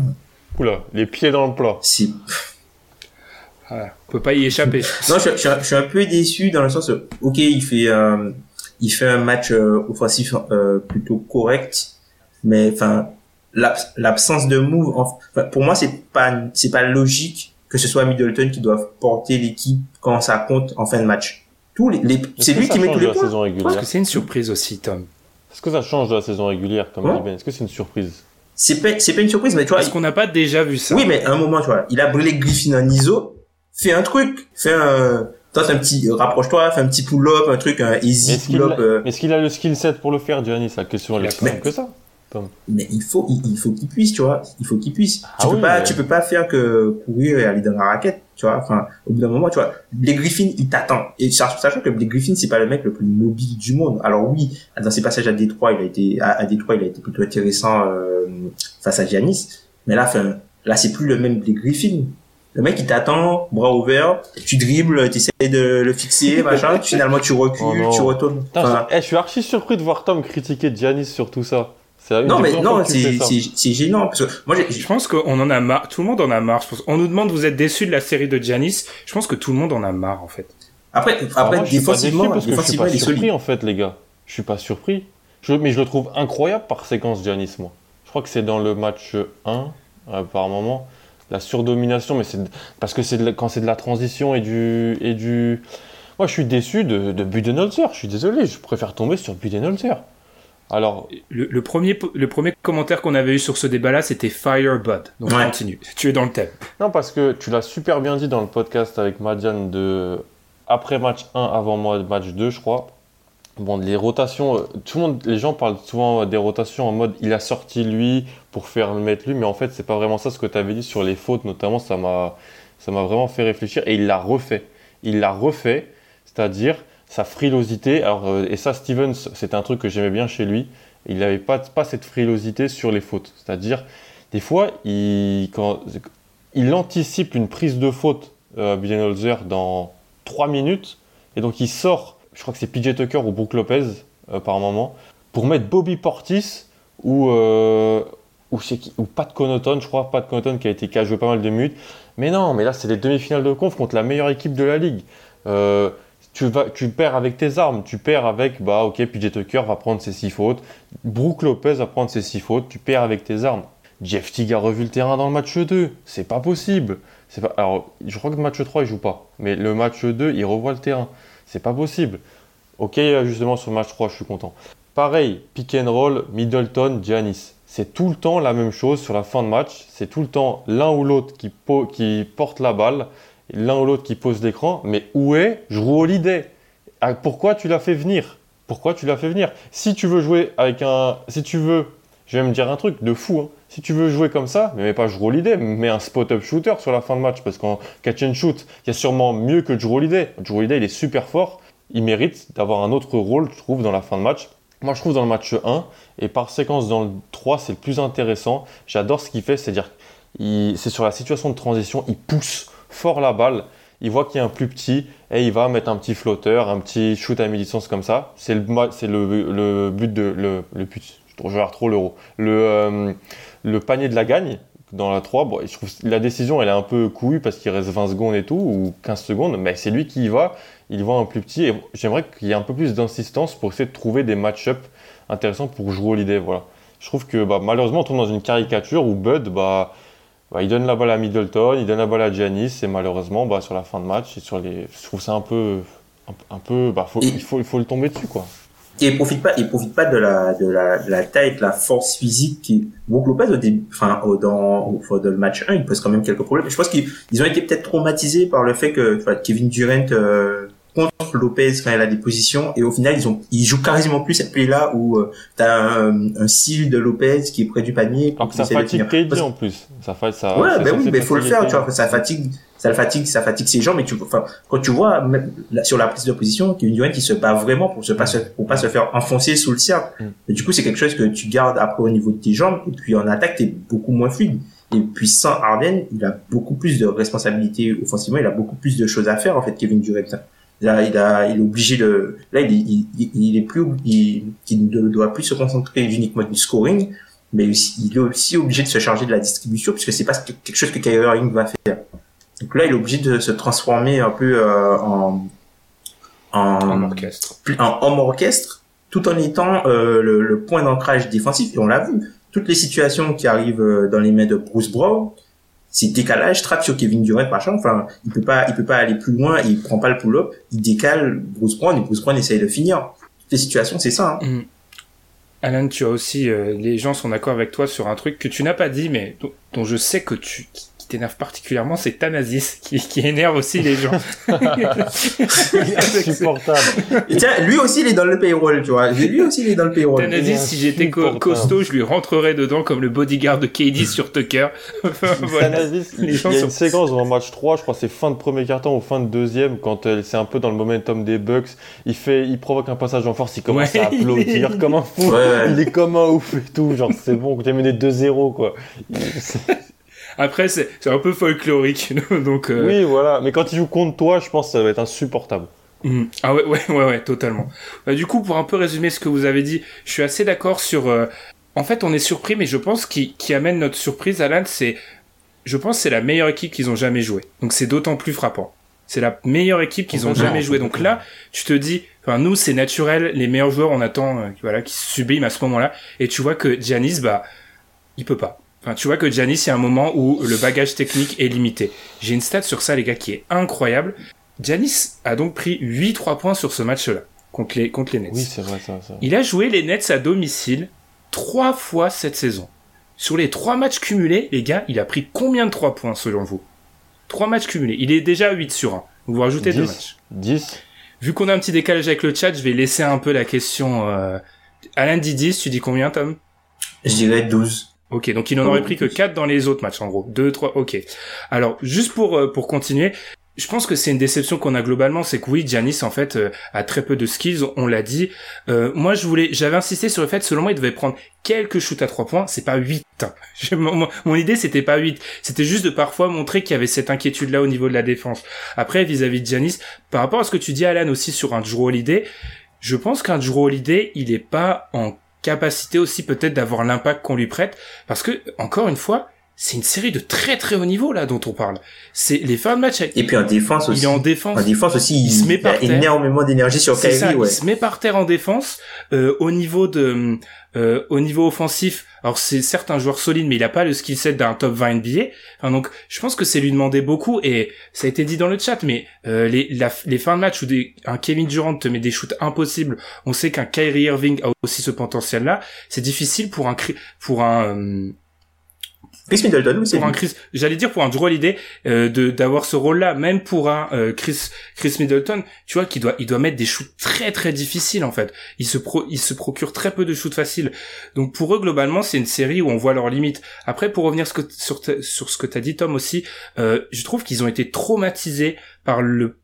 Oula, les pieds dans le plat. Si. Voilà, on peut pas y échapper. (laughs) non, je, je, je, suis un peu déçu dans le sens où, ok, il fait euh, il fait un match offensif plutôt correct, mais enfin l'absence de move. pour moi, c'est pas c'est pas logique que ce soit Middleton qui doive porter l'équipe quand ça compte en fin de match. Tous les, c'est lui qui met tous les points. Saison régulière Est-ce que c'est une surprise aussi, Tom Est-ce que ça change de la saison régulière, comme ouais. Est-ce que c'est une surprise? C'est pas c'est pas une surprise, mais tu vois. Est-ce qu'on n'a pas déjà vu ça Oui, mais à un moment, tu vois, il a brûlé Griffin en ISO. Fais un truc, fais un toi un petit rapproche-toi fais un petit pull-up un truc un easy pull-up euh. est-ce qu'il a le skill set pour le faire Giannis la question est plus que ça mais il faut, il, faut qu'il puisse, tu vois. Il faut qu'il puisse. tu ah peux pas, tu peux pas faire que courir et aller dans la raquette, tu vois. Enfin, au bout d'un moment, tu vois, Blake Griffin, il t'attend. Et sachant que Blake Griffin, c'est pas le mec le plus mobile du monde. Alors oui, dans ses passages à Détroit, il a été, à, à Détroit, il a été plutôt intéressant euh, face à Giannis. Mais là, enfin, là, c'est plus le même Blake Griffin. Le mec, il t'attend, bras ouverts, tu dribbles, tu essaies de le fixer, (laughs) machin, finalement tu recules, oh tu retournes. Enfin... je suis archi surpris de voir Tom critiquer Giannis sur tout ça. Non, mais non, c'est gênant. Parce que moi, je pense qu'on en a marre. Tout le monde en a marre. On nous demande, vous êtes déçus de la série de Giannis. Je pense que tout le monde en a marre, en fait. Après, après, moi, défensivement, parce que je suis pas surpris, en fait, les gars. Je suis pas surpris. Je, mais je le trouve incroyable par séquence Giannis, moi. Je crois que c'est dans le match 1, euh, par moment. La surdomination, mais c'est parce que c'est quand c'est de la transition et du, et du. Moi, je suis déçu de, de Budenholzer. Je suis désolé. Je préfère tomber sur Budenholzer. Alors, le, premier, le premier commentaire qu'on avait eu sur ce débat-là, c'était Firebud. Donc continue. Tu es dans le thème. Non, parce que tu l'as super bien dit dans le podcast avec Madiane de après match 1, avant match 2, je crois. Bon, les rotations, euh, tout le monde, les gens parlent souvent des rotations en mode il a sorti lui pour faire le mettre lui, mais en fait, c'est pas vraiment ça ce que tu avais dit sur les fautes, notamment, ça m'a, ça m'a vraiment fait réfléchir et il l'a refait. Il l'a refait, c'est-à-dire sa frilosité. Alors, euh, et ça, Stevens, c'était un truc que j'aimais bien chez lui. Il n'avait pas, pas cette frilosité sur les fautes. C'est-à-dire, des fois, il, quand, il anticipe une prise de faute, euh, Bienholzer, dans 3 minutes. Et donc, il sort, je crois que c'est PJ Tucker ou Brook Lopez, euh, par moment, pour mettre Bobby Portis ou, euh, ou, ou Pat Connaughton, je crois, Pat Connaughton qui a été qui joué pas mal de minutes. Mais non, mais là, c'est les demi-finales de conf contre la meilleure équipe de la ligue. Euh, tu, perds avec tes armes. Tu perds avec, bah ok, PJ Tucker va prendre ses 6 fautes. Brook Lopez va prendre ses 6 fautes. Tu perds avec tes armes. Jeff Teague a revu le terrain dans le match 2. C'est pas possible. Pas... Alors, je crois que le match 3, il joue pas. Mais le match 2, il revoit le terrain. C'est pas possible. Ok, justement, sur le match 3, je suis content. Pareil, pick and roll, Middleton, Giannis. C'est tout le temps la même chose sur la fin de match. C'est tout le temps l'un ou l'autre qui, porte la balle l'un ou l'autre qui pose l'écran, mais où est Drew Holiday ah, Pourquoi tu l'as fait venir? Pourquoi tu l'as fait venir? Si tu veux jouer avec un... Si tu veux... Je vais me dire un truc de fou. Hein. Si tu veux jouer comme ça, mais pas Drew Holiday, mets un spot-up shooter sur la fin de match. Parce qu'en catch and shoot, il y a sûrement mieux que Drew Holiday. Holiday, il est super fort. Il mérite d'avoir un autre rôle, je trouve, dans la fin de match. Moi, je trouve dans le match 1, et par séquence dans le 3, c'est le plus intéressant. J'adore ce qu'il fait, c'est-à-dire, c'est sur la situation de transition, il pousse fort la balle, il voit qu'il y a un plus petit et il va mettre un petit flotteur, un petit shoot à mi-distance comme ça. C'est le, le, le, but de le, le but, je vais trop l'euro. Le, euh, le panier de la gagne dans la 3, bon, je trouve la décision elle est un peu couille parce qu'il reste 20 secondes et tout ou 15 secondes, mais c'est lui qui y va, il voit un plus petit et j'aimerais qu'il y ait un peu plus d'insistance pour essayer de trouver des match-up intéressants pour jouer au l'idée, voilà. Je trouve que bah, malheureusement on tombe dans une caricature où Bud bah bah, il donne la balle à Middleton, il donne la balle à Giannis, et malheureusement, bah, sur la fin de match, sur les... je trouve ça un peu. Un, peu bah, il, faut, il faut le tomber dessus, quoi. Et il profite pas, il profite pas de la, de la, de la taille, de la force physique qui, Brook Lopez au début, enfin, dans, dans le match 1, il pose quand même quelques problèmes. Je pense qu'ils ils ont été peut-être traumatisés par le fait que, Kevin Durant, euh, contre Lopez quand il a des positions et au final ils ont ils jouent quasiment plus cette play là où euh, t'as un, un style de Lopez qui est près du panier alors que ça fatigue KD en plus. Ça fait ça ouais ben oui mais faut le faire tu vois ça fatigue ça le fatigue ça fatigue ses jambes mais tu enfin quand tu vois même, sur la prise de position Kevin Durant qui se bat vraiment pour se pas se, pour pas se faire enfoncer sous le cercle. Mm. et du coup c'est quelque chose que tu gardes après au niveau de tes jambes et puis en attaque t'es beaucoup moins fluide. Et puis sans Harden, il a beaucoup plus de responsabilités offensivement, il a beaucoup plus de choses à faire en fait Kevin Durant. Là, il a, il est obligé de, là, il, il, il est plus, il, il, ne doit plus se concentrer uniquement du scoring, mais il est aussi obligé de se charger de la distribution puisque c'est pas quelque chose que Kyrie Irving va faire. Donc là, il est obligé de se transformer un peu euh, en, en, orchestre, en homme orchestre, tout en étant euh, le, le, point d'ancrage défensif. Et on l'a vu, toutes les situations qui arrivent euh, dans les mains de Bruce Brown, c'est décalage, trappe sur Kevin Durant, machin. Enfin, il peut pas, il peut pas aller plus loin. Il prend pas le pull-up. Il décale Bruce Brown et Bruce Brown essaye de finir. Les situations, c'est ça. Hein. Mm. Alan, tu as aussi, euh, les gens sont d'accord avec toi sur un truc que tu n'as pas dit, mais dont je sais que tu, qui t'énerve particulièrement, c'est Thanasis, qui, qui énerve aussi les gens. (laughs) Insupportable. Et tiens, lui aussi, il est dans le payroll, tu vois. Lui aussi, il est dans le payroll. Thanasis, si j'étais costaud, je lui rentrerais dedans comme le bodyguard de KD (laughs) sur Tucker. voilà. Thanasis, il y a une séquence dans match 3, je crois c'est fin de premier carton ou fin de deuxième, quand euh, c'est un peu dans le momentum des Bucks, il fait, il provoque un passage en force, il commence à applaudir comme un fou. Il est comme un ouf et tout, genre c'est bon, tu as mené 2-0, quoi. (laughs) Après, c'est un peu folklorique. (laughs) donc, euh, Oui, voilà. Mais quand il joue contre toi, je pense que ça va être insupportable. Mhm. Ah ouais, ouais, ouais, ouais, totalement. Bah, du coup, pour un peu résumer ce que vous avez dit, je suis assez d'accord sur... Euh, en fait, on est surpris, mais je pense qui qui amène notre surprise, Alan, c'est... Je pense c'est la meilleure équipe qu'ils ont jamais joué. Donc c'est d'autant plus frappant. C'est la meilleure équipe qu'ils ont jamais joué. Donc là, tu te dis, enfin nous c'est naturel, les meilleurs joueurs on attend, euh, voilà, qui subliment à ce moment-là. Et tu vois que Giannis, bah, il peut pas. Enfin, tu vois que Giannis, il y a un moment où le bagage technique est limité. J'ai une stat sur ça, les gars, qui est incroyable. Giannis a donc pris 8-3 points sur ce match-là, contre les, contre les Nets. Oui, c'est vrai, ça, Il a joué les Nets à domicile trois fois cette saison. Sur les trois matchs cumulés, les gars, il a pris combien de 3 points selon vous? Trois matchs cumulés. Il est déjà à 8 sur 1. Vous rajoutez 2 matchs. 10. Vu qu'on a un petit décalage avec le chat, je vais laisser un peu la question. Euh... Alain dit 10, tu dis combien, Tom? Je dirais 12. Ok, donc il n'en aurait pris que 4 dans les autres matchs en gros. 2, 3, ok. Alors, juste pour, euh, pour continuer, je pense que c'est une déception qu'on a globalement, c'est que oui, Giannis en fait euh, a très peu de skills, on l'a dit. Euh, moi, je voulais, j'avais insisté sur le fait, selon moi, il devait prendre quelques shoots à 3 points, c'est pas 8. (laughs) mon, mon, idée, c'était pas 8, c'était juste de parfois montrer qu'il y avait cette inquiétude-là au niveau de la défense. Après, vis-à-vis de Giannis, par rapport à ce que tu dis, Alan, aussi sur un Drew Holiday, je pense qu'un Drew Holiday, il est pas en capacité aussi peut-être d'avoir l'impact qu'on lui prête, parce que, encore une fois, c'est une série de très très haut niveau là dont on parle. C'est les fins de match. Et puis en défense aussi. Il est en défense. En défense aussi, il, se met par a terre. énormément d'énergie sur Kyrie. Ça, ouais. Il se met par terre en défense. Euh, au niveau de, euh, au niveau offensif, alors c'est certes un joueur solide, mais il a pas le skill set d'un top 20 NBA. Enfin, donc je pense que c'est lui demander beaucoup et ça a été dit dans le chat, mais euh, les, la, les fins de match où des, un Kevin Durant te met des shoots impossibles, on sait qu'un Kyrie Irving a aussi ce potentiel-là. C'est difficile pour un pour un euh, Chris Middleton aussi. Pour un Chris, j'allais dire pour un Drew Holiday euh, de d'avoir ce rôle-là, même pour un euh, Chris Chris Middleton, tu vois, qui doit il doit mettre des shoots très très difficiles en fait. Il se pro, il se procure très peu de shoots faciles. Donc pour eux globalement, c'est une série où on voit leurs limites. Après pour revenir sur sur ce que t'as dit Tom aussi, euh, je trouve qu'ils ont été traumatisés par le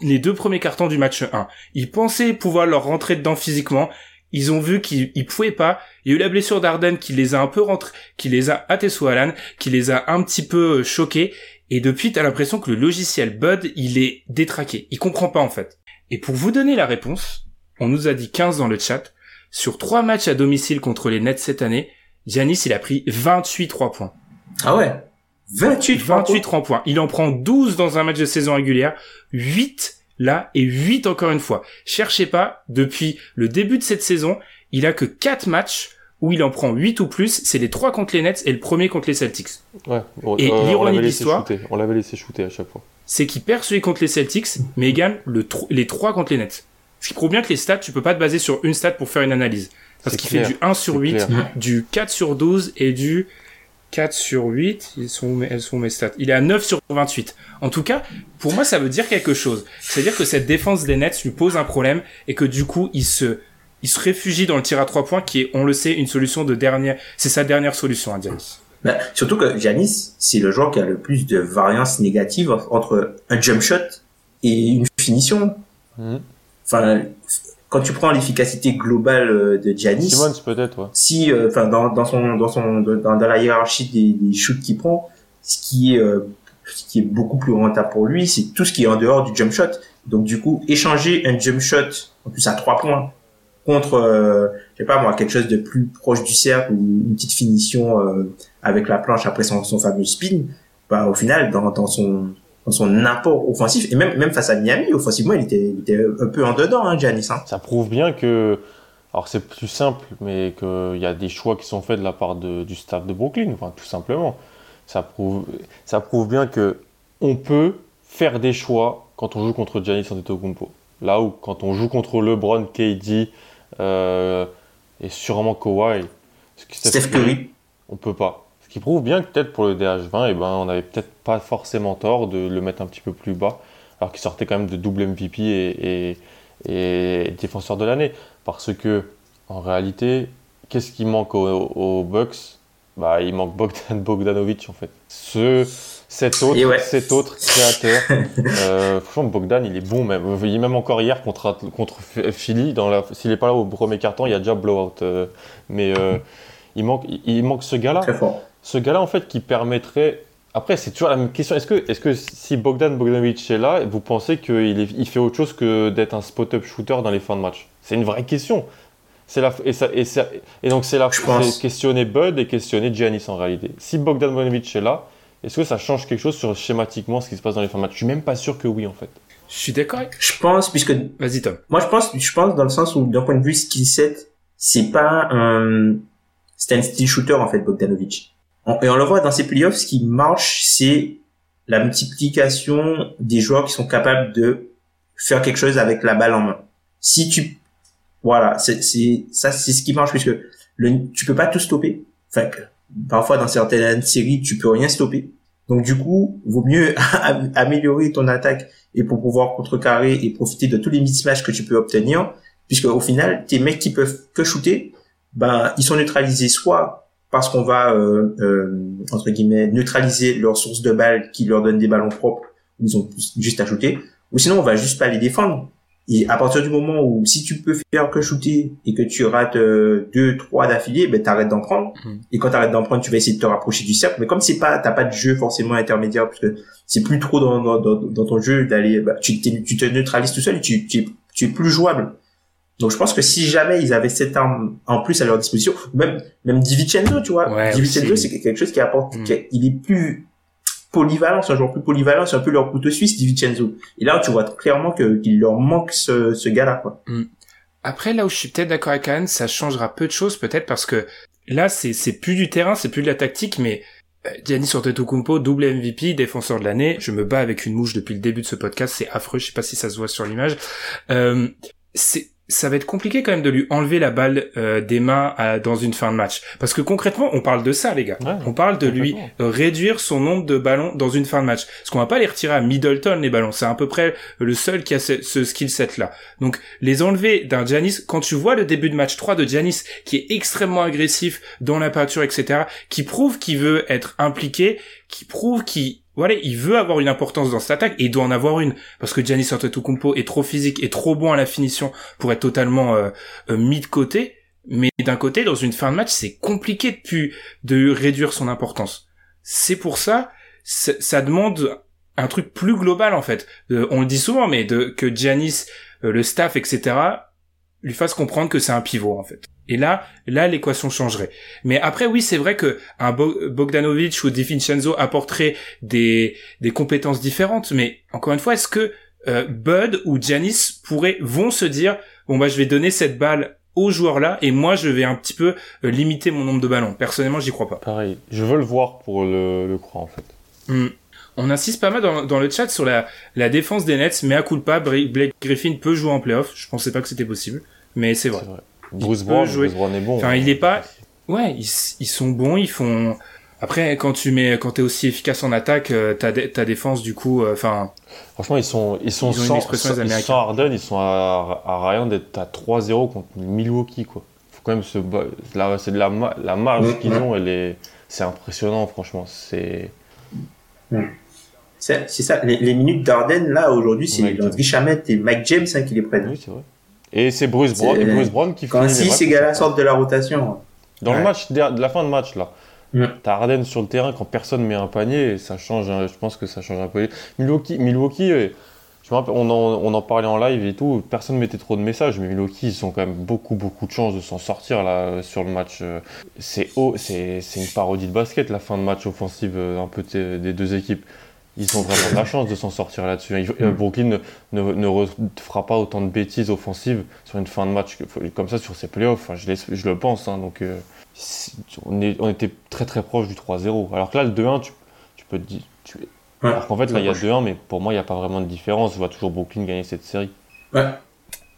les deux premiers cartons du match 1. Ils pensaient pouvoir leur rentrer dedans physiquement ils ont vu qu'ils pouvaient pas. Il y a eu la blessure d'Arden qui les a un peu rentrés, qui les a à Alan, qui les a un petit peu euh, choqués. Et depuis, t'as l'impression que le logiciel Bud, il est détraqué. Il comprend pas, en fait. Et pour vous donner la réponse, on nous a dit 15 dans le chat. Sur trois matchs à domicile contre les Nets cette année, Giannis, il a pris 28 3 points. Ah ouais? 28 28 3 points? Il en prend 12 dans un match de saison régulière, 8 là et 8 encore une fois. Cherchez pas, depuis le début de cette saison, il a que 4 matchs où il en prend 8 ou plus, c'est les 3 contre les Nets et le premier contre les Celtics. Ouais, et euh, l'ironie de l'histoire, on l'avait laissé shooter à chaque fois. C'est qu'il perd celui contre les Celtics, mais il gagne le les 3 contre les Nets. Ce qui prouve bien que les stats, tu peux pas te baser sur une stat pour faire une analyse. Parce qu'il fait du 1 sur 8, du 4 sur 12 et du 4 sur 8. Ils sont, elles sont mes stats. Il est à 9 sur 28. En tout cas, pour moi, ça veut dire quelque chose. C'est-à-dire que cette défense des Nets lui pose un problème et que du coup, il se, il se réfugie dans le tir à 3 points qui est, on le sait, une solution de dernière, c'est sa dernière solution à Giannis. Bah, surtout que Giannis, c'est le joueur qui a le plus de variance négative entre un jump shot et une finition. Mhm. Enfin, quand tu prends l'efficacité globale euh, de Giannis, Simmons peut-être, ouais. Si, euh, enfin, dans, dans son, dans son, dans, la hiérarchie des, des shoots qu'il prend, ce qui est, euh, ce qui est beaucoup plus rentable pour lui, c'est tout ce qui est en dehors du jump shot. Donc du coup, échanger un jump shot en plus à trois points contre, euh, je sais pas moi, quelque chose de plus proche du cercle ou une petite finition avec la planche après son, son fameux spin, bah au final, dans, dans son dans son apport offensif. Et même même face à Miami offensivement il était, il était un peu en dedans hein, Giannis hein. ça prouve bien que alors c'est plus simple mais qu'il y a des choix qui sont faits de la part de, du staff de Brooklyn enfin tout simplement. Ça prouve ça prouve bien que on peut faire des choix quand on joue contre Giannis Antetokounmpo. Là où quand on joue contre LeBron KD euh, et sûrement Kawhi. Steph Curry. On peut pas qui prouve bien que peut-être pour le DH20, eh ben, on n'avait peut-être pas forcément tort de le mettre un petit peu plus bas, alors qu'il sortait quand même de double MVP et, et, défenseur de l'année. Parce que, en réalité, qu'est-ce qui manque aux, Bucks? Bah, Il manque Bogdan Bogdanovic, en fait. Ce, cet autre, cet autre créateur. (laughs) euh, franchement, Bogdan, il est bon même. Il est même encore hier contre, contre Philly. S'il n'est pas là au premier carton, il y a déjà blowout. Euh, mais euh, il, manque, il manque ce gars-là. Très fort ce gars-là, en fait, qui permettrait. Après, c'est toujours la même question. Est-ce que, est que si Bogdan Bogdanovic est là, vous pensez qu'il il fait autre chose que d'être un spot-up shooter dans les fins de match? C'est une vraie question. C'est la, et, ça, et, et, donc, c'est la questionner Bud et questionner Giannis en réalité. Si Bogdan Bogdanovic est là, est-ce que ça change quelque chose sur schématiquement ce qui se passe dans les fins de match? Je suis même pas sûr que oui, en fait. Je suis d'accord. Je pense, puisque. Vas-y, Tom. Moi, je pense, je pense dans le sens où, d'un point de vue skill set, c'est pas un. C'est un style shooter, en fait, Bogdanovic et on le voit dans ces playoffs, ce qui marche, c'est la multiplication des joueurs qui sont capables de faire quelque chose avec la balle en main. Si tu, voilà, c'est, ça, c'est ce qui marche puisque le, tu peux pas tout stopper. Enfin, parfois dans certaines séries, tu peux rien stopper. Donc du coup, vaut mieux (laughs) améliorer ton attaque et pour pouvoir contrecarrer et profiter de tous les mismatchs que tu peux obtenir, puisque au final, tes mecs qui peuvent que shooter, ben ils sont neutralisés soit parce qu'on va euh, euh, entre guillemets neutraliser leurs sources de balles qui leur donnent des ballons propres ils ont juste à shooter ou sinon on va juste pas les défendre. Et à partir du moment où si tu peux faire que shooter et que tu rates euh, deux trois d'affilée ben t'arrêtes d'en prendre. Mhm. et quand t'arrêtes d'en prendre tu vas essayer de te rapprocher du cercle. Mais comme c'est pas t'as pas de jeu forcément intermédiaire parce que c'est plus trop dans, dans, dans, ton jeu d'aller bah, tu, tu te neutralises tout seul et tu, tu, tu es plus jouable donc je pense que si jamais ils avaient cette arme en plus à leur disposition, même même DiVincenzo, tu vois, ouais, DiVincenzo c'est quelque chose qui apporte, mm. il est plus polyvalent, c'est un joueur plus polyvalent, c'est un peu leur couteau suisse DiVincenzo. Et là tu vois clairement que qu'il leur manque ce, ce gars-là quoi. Mm. Après là où je suis peut-être d'accord avec Anne, ça changera peu de choses peut-être parce que là c'est c'est plus du terrain, c'est plus de la tactique, mais euh, Giannis Antetokounmpo, double MVP, défenseur de l'année. Je me bats avec une mouche depuis le début de ce podcast, c'est affreux. Je sais pas si ça se voit sur l'image. Euh, c'est ça va être compliqué quand même de lui enlever la balle euh, des mains dans une fin de match. Parce que concrètement, on parle de ça, les gars. on parle de lui réduire son nombre de ballons dans une fin de match. Parce qu'on va pas les retirer à Middleton, les ballons. C'est à peu près le seul qui a ce, ce skill set-là. Donc, les enlever d'un Giannis, quand tu vois le début de match 3 de Giannis, qui est extrêmement agressif dans la peinture, etc., qui prouve qu'il veut être impliqué, qui prouve qu'il voilà, il veut avoir une importance dans cette attaque et il doit en avoir une parce que Giannis Antetokounmpo est trop physique et trop bon à la finition pour être totalement euh, euh, mis de côté. Mais d'un côté, dans une fin de match, c'est compliqué de, de réduire son importance. C'est pour ça, ça demande un truc plus global en fait. on le dit souvent, mais de que Giannis, euh, le staff, etc., lui fasse comprendre que c'est un pivot en fait. Et là, là, l'équation changerait. Mais après, oui, c'est vrai que un Bogdanovic ou DiVincenzo apporterait des, des compétences différentes. Mais encore une fois, est-ce que euh, Bud ou Giannis pourraient, vont se dire, bon bah, je vais donner cette balle au joueur là et moi je vais un petit peu euh, limiter mon nombre de ballons. Personnellement, j'y crois pas. Pareil, je veux le voir pour le, le croire en fait. Hmm. On insiste pas mal dans, dans le chat sur la, la défense des Nets, mais à coup de pas, Blake Griffin peut jouer en playoff. Je pensais pas que c'était possible, mais c'est vrai. vrai. Bruce Brown, Bruce Brown est bon. Enfin, il est pas. Ouais, ils, ils sont bons, ils font. Après, quand tu mets, quand t'es aussi efficace en attaque, euh, ta, ta défense, du coup, euh, enfin. Franchement, ils sont, ils sont Ils sans, sans, américaine. sans Harden, ils sont à, à rien d'être à 3-0 contre Milwaukee, quoi. Faut quand même se, c'est de la, la marge qu'ils ont, elle est, c'est impressionnant, franchement. C'est, C'est c'est ça. Les, les minutes d'Arden, là, aujourd'hui, c'est Mike Landry et Mike James hein, qui les prennent. oui, c'est vrai. Et c'est Bruce Brown, Bruce Brown qui Quand si ces gars-là sortent de la rotation. Dans le Ouais. match, de la fin de match, là. Mm. T'as Harden sur le terrain quand personne met un panier, et ça change, je pense que ça change un peu. Milwaukee, Milwaukee euh, je me rappelle, on, en, on en parlait en live et tout, personne mettait trop de messages, mais Milwaukee, ils ont quand même beaucoup, beaucoup de chance de s'en sortir là, sur le match. euh. C'est haut, c'est une parodie de basket, la fin de match offensive euh, un peu de- des deux équipes. Ils ont vraiment de la chance de s'en sortir là-dessus. Il- euh, Brooklyn ne, ne, ne fera pas autant de bêtises offensives sur une fin de match comme ça sur ses playoffs. Enfin, je, le pense. hein, donc, euh, on, est- on était très très proche du 3-0. Alors que là, le 2-1, tu, tu peux te dire. Tu... Ouais. Alors qu'en fait, là, il y a 2-1, mais pour moi, il n'y a pas vraiment de différence. Je vois toujours Brooklyn gagner cette série. Ouais.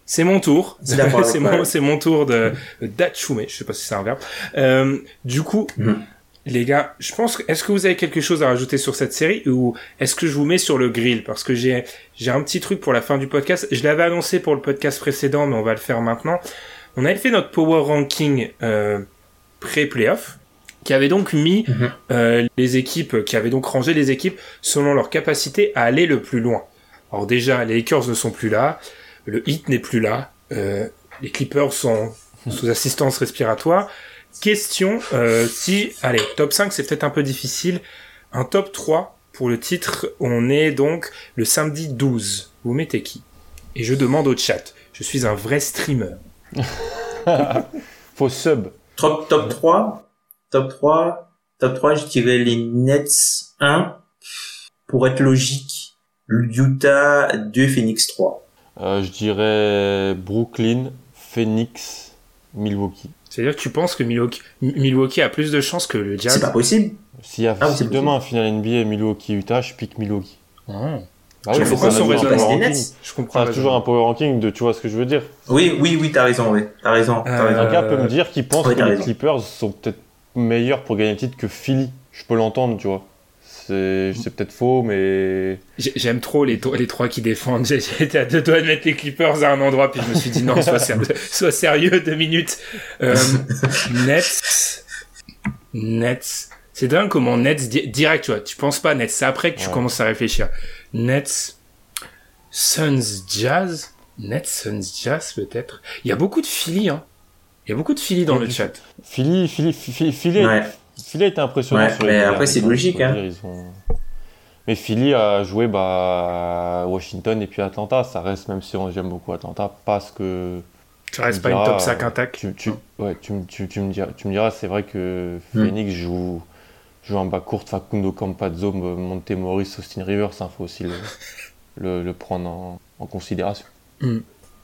C'est mon tour. (laughs) C'est mon, mon tour de d'Achume. Je sais pas si c'est un verbe. Euh, du coup, Mhm. Les gars, je pense que, est-ce que vous avez quelque chose à rajouter sur cette série ou est-ce que je vous mets sur le grill? Parce que j'ai, j'ai un petit truc pour la fin du podcast. Je l'avais annoncé pour le podcast précédent, mais on va le faire maintenant. On avait fait notre power ranking, euh, pré-playoff, qui avait donc mis Mhm. euh, les équipes, qui avait donc rangé les équipes selon leur capacité à aller le plus loin. Alors déjà, les Lakers ne sont plus là, le Heat n'est plus là, euh, les Clippers sont sous assistance respiratoire. Question, euh, si, allez, top 5 c'est peut-être un peu difficile, un top 3 pour le titre, on est donc le samedi 12. Vous mettez qui? Et je demande au chat, je suis un vrai streamer. (laughs) Faut sub. Top, top 3. Top 3. Top 3, je dirais les Nets 1. Pour être logique, Utah 2, Phoenix 3. Euh, je dirais Brooklyn, Phoenix, Milwaukee. C'est-à-dire que tu penses que Milwaukee, Milwaukee a plus de chances que le C'est Jazz pas possible. S'il y a Ah oui, si c'est demain un final NBA Milwaukee-Utah, je pique Milwaukee. Ah. Bah Je oui, comprends c'est son toujours un power des ranking. Nets. Je comprends. Ça, c'est toujours un power ranking de, tu vois ce que je veux dire. Oui, oui, oui, t'as raison, oui. T'as raison. T'as Euh, raison. Un gars peut me dire qu'il pense que les raison. Clippers sont peut-être meilleurs pour gagner le titre que Philly. Je peux l'entendre, tu vois. C'est peut-être faux, mais J'ai- J'aime trop les, trois qui défendent. J'étais à deux doigts de mettre les Clippers à un endroit, puis je me suis dit non, sois sérieux, (laughs) sois sérieux deux minutes. Euh, Nets, Nets. C'est dingue comment Nets di- direct, tu vois. Tu penses pas Nets, c'est après que tu Ouais. commences à réfléchir. Nets, Suns, Jazz, Nets, Suns, Jazz peut-être. Il y a beaucoup de Philly, hein. Il y a beaucoup de Philly dans le chat. Philly, Philly, Philly, Philly, Ouais. Philly a été impressionnant Ouais, mais après, c'est logique, hein. dire, Mais Philly a joué bah, à Washington et puis Atlanta. Ça reste, même si on- j'aime beaucoup Atlanta, parce que Tu restes me pas une diras, top 5 euh, intact. Tu, tu, ouais, tu, me- tu, tu me diras, tu me diras c'est vrai que Hmm. Phoenix joue, joue en bas court, Facundo Campazzo, Monte Morris, Austin Rivers, il faut aussi le, le, le prendre en, en considération.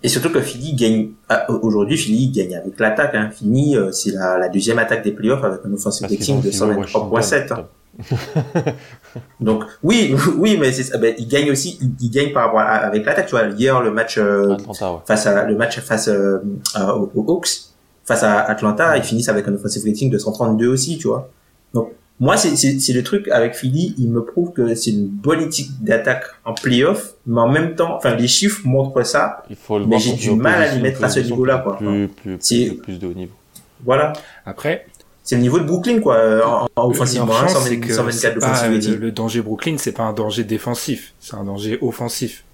Et surtout que Philly gagne, ah, aujourd'hui, Philly gagne avec l'attaque, hein. Philly, euh, c'est la, la deuxième attaque des playoffs avec un offensive rating de aussi joué 123.7. Washington. hein. (laughs) Donc, oui, (laughs) oui, mais c'est, ça. ben, il gagne aussi, il, il gagne par rapport à, avec l'attaque, tu vois. Hier, le match, euh, Atlanta, ouais. face à, le match face, euh, à- aux, aux Hawks, face à Atlanta, ils finissent avec un offensive rating de 132 aussi, tu vois. Donc, moi, c'est, le truc avec Philly, il me prouve que c'est une bonne éthique d'attaque en playoff, mais en même temps, enfin, les chiffres montrent ça. Il faut le Mais j'ai du mal à les mettre à ce niveau-là, quoi. Plus, plus, plus, plus de haut niveau. Voilà. Après, C'est le niveau de Brooklyn, quoi, euh, en, en offensivement, hein, chance, 120 c'est que 124 c'est pas, le, le danger Brooklyn, c'est pas un danger défensif, c'est un danger offensif.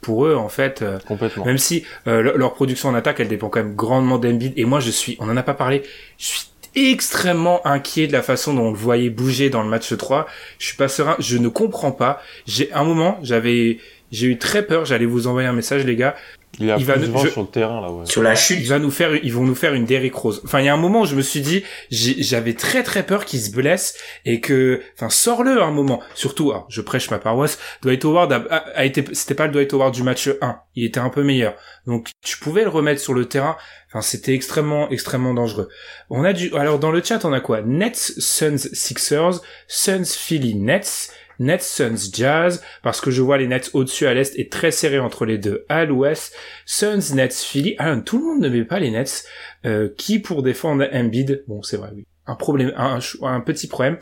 Pour eux, en fait, euh, Complètement. même si euh, leur, leur production en attaque, elle dépend quand même grandement d'Embiid. Et moi, je suis, on en a pas parlé, je suis extrêmement inquiet de la façon dont on le voyait bouger dans le match 3. Je suis pas serein, je ne comprends pas. J'ai un moment, j'avais, j'ai eu très peur. J'allais vous envoyer un message, les gars. Il a il va nous- vent je- sur le terrain, là, ouais. Sur la Il va nous faire, ils vont nous faire une Derrick Rose. Enfin, il y a un moment où je me suis dit, j'avais très très peur qu'il se blesse et que, enfin, sors-le à un moment. Surtout, alors, je prêche ma paroisse. Dwight Howard a, a- a été, c'était pas le Dwight Howard du match 1. Il était un peu meilleur. Donc, tu pouvais le remettre sur le terrain. Enfin, c'était extrêmement, extrêmement dangereux. On a du, alors dans le chat, on a quoi? Nets, Suns, Sixers, Suns, Philly, Nets, Nets, Suns, Jazz, parce que je vois les Nets au-dessus à l'est et très serré entre les deux à l'ouest. Suns, Nets, Philly. Ah, tout le monde ne met pas les Nets. Euh, qui pour défendre Embiid Bon, c'est vrai, oui. Un problème, un, un petit problème.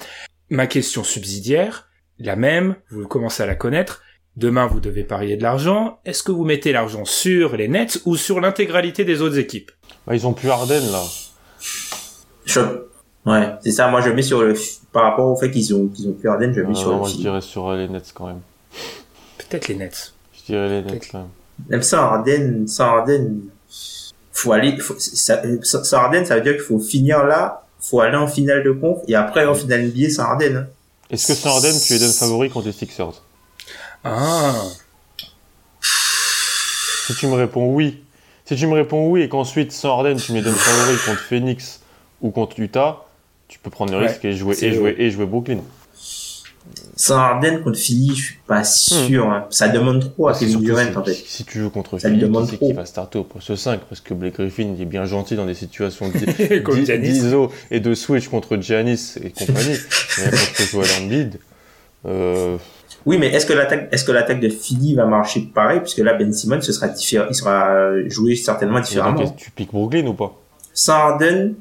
Ma question subsidiaire, la même, vous commencez à la connaître. Demain, vous devez parier de l'argent. Est-ce que vous mettez l'argent sur les Nets ou sur l'intégralité des autres équipes? Bah, Ils ont plus Harden, là. Je... Ouais, c'est ça. Moi, je mets sur le... Par rapport au fait qu'ils ont, qu'ils ont plus Harden, je mets sur Moi, je dirais sur euh, les Nets, quand même. Peut-être les Nets. Je dirais les Nets, quand même. Même sans Harden, sans Harden, faut aller... Faut... Ça... Sans Harden, ça veut dire qu'il faut finir là, faut aller en finale de conf, et après, en finale NBA sans Harden. Hein. Est-ce que sans Harden, tu es donnes favori contre les Sixers? Ah. Si tu me réponds oui, si tu me réponds oui et qu'ensuite sans Harden tu me donnes favori contre Phoenix ou contre Utah, tu peux prendre le risque et jouer et jouer et jouer Brooklyn. Sans Harden contre Philly, je suis pas hmm. sûr. Hein. Ça demande trop à Kevin Durant en fait. Si tu joues contre ça Philly, demande tu sais qu'il va starter au poste 5 parce que Blake Griffin il est bien gentil dans des situations (laughs) d'ISO et de switch contre Giannis et (laughs) compagnie. Mais contre Joel Embiid, euh, oui, mais est-ce que l'attaque, est-ce que l'attaque de Philly va marcher pareil, puisque là Ben Simmons ce sera différent, il sera joué certainement différemment. tu piques Brooklyn ou pas? Sarden,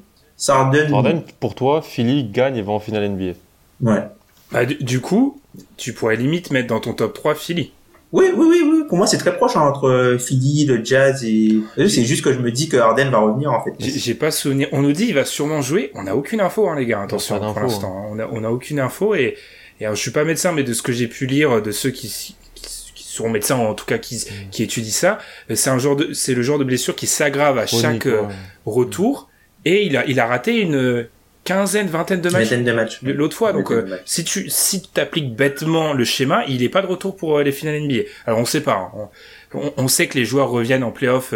Sarden. Sarden, pour toi, Philly gagne et va en finale NBA. Ouais. Bah, du, coup, tu pourrais limite mettre dans ton top 3 Philly. Oui, oui, oui, oui. Pour moi, c'est très proche hein, entre Philly, le Jazz et. C'est juste que je me dis que Harden va revenir en fait. J'ai pas souvenir. On nous dit il va sûrement jouer. On n'a aucune info, hein, les gars. Attention, pour l'instant. Hein. On a, on a aucune info et et alors, je suis pas médecin, mais de ce que j'ai pu lire de ceux qui, qui, sont médecins, en tout cas qui, mm. qui étudient ça, euh, c'est un genre de, c'est le genre de blessure qui s'aggrave à chaque euh, retour. Et il a, il a raté une quinzaine, vingtaine de matchs. de matchs. L'autre fois, donc euh, si tu si tu appliques bêtement le schéma, il est pas de retour pour les finales NBA. Alors on sait pas. Hein. On, on, sait que les joueurs reviennent en playoff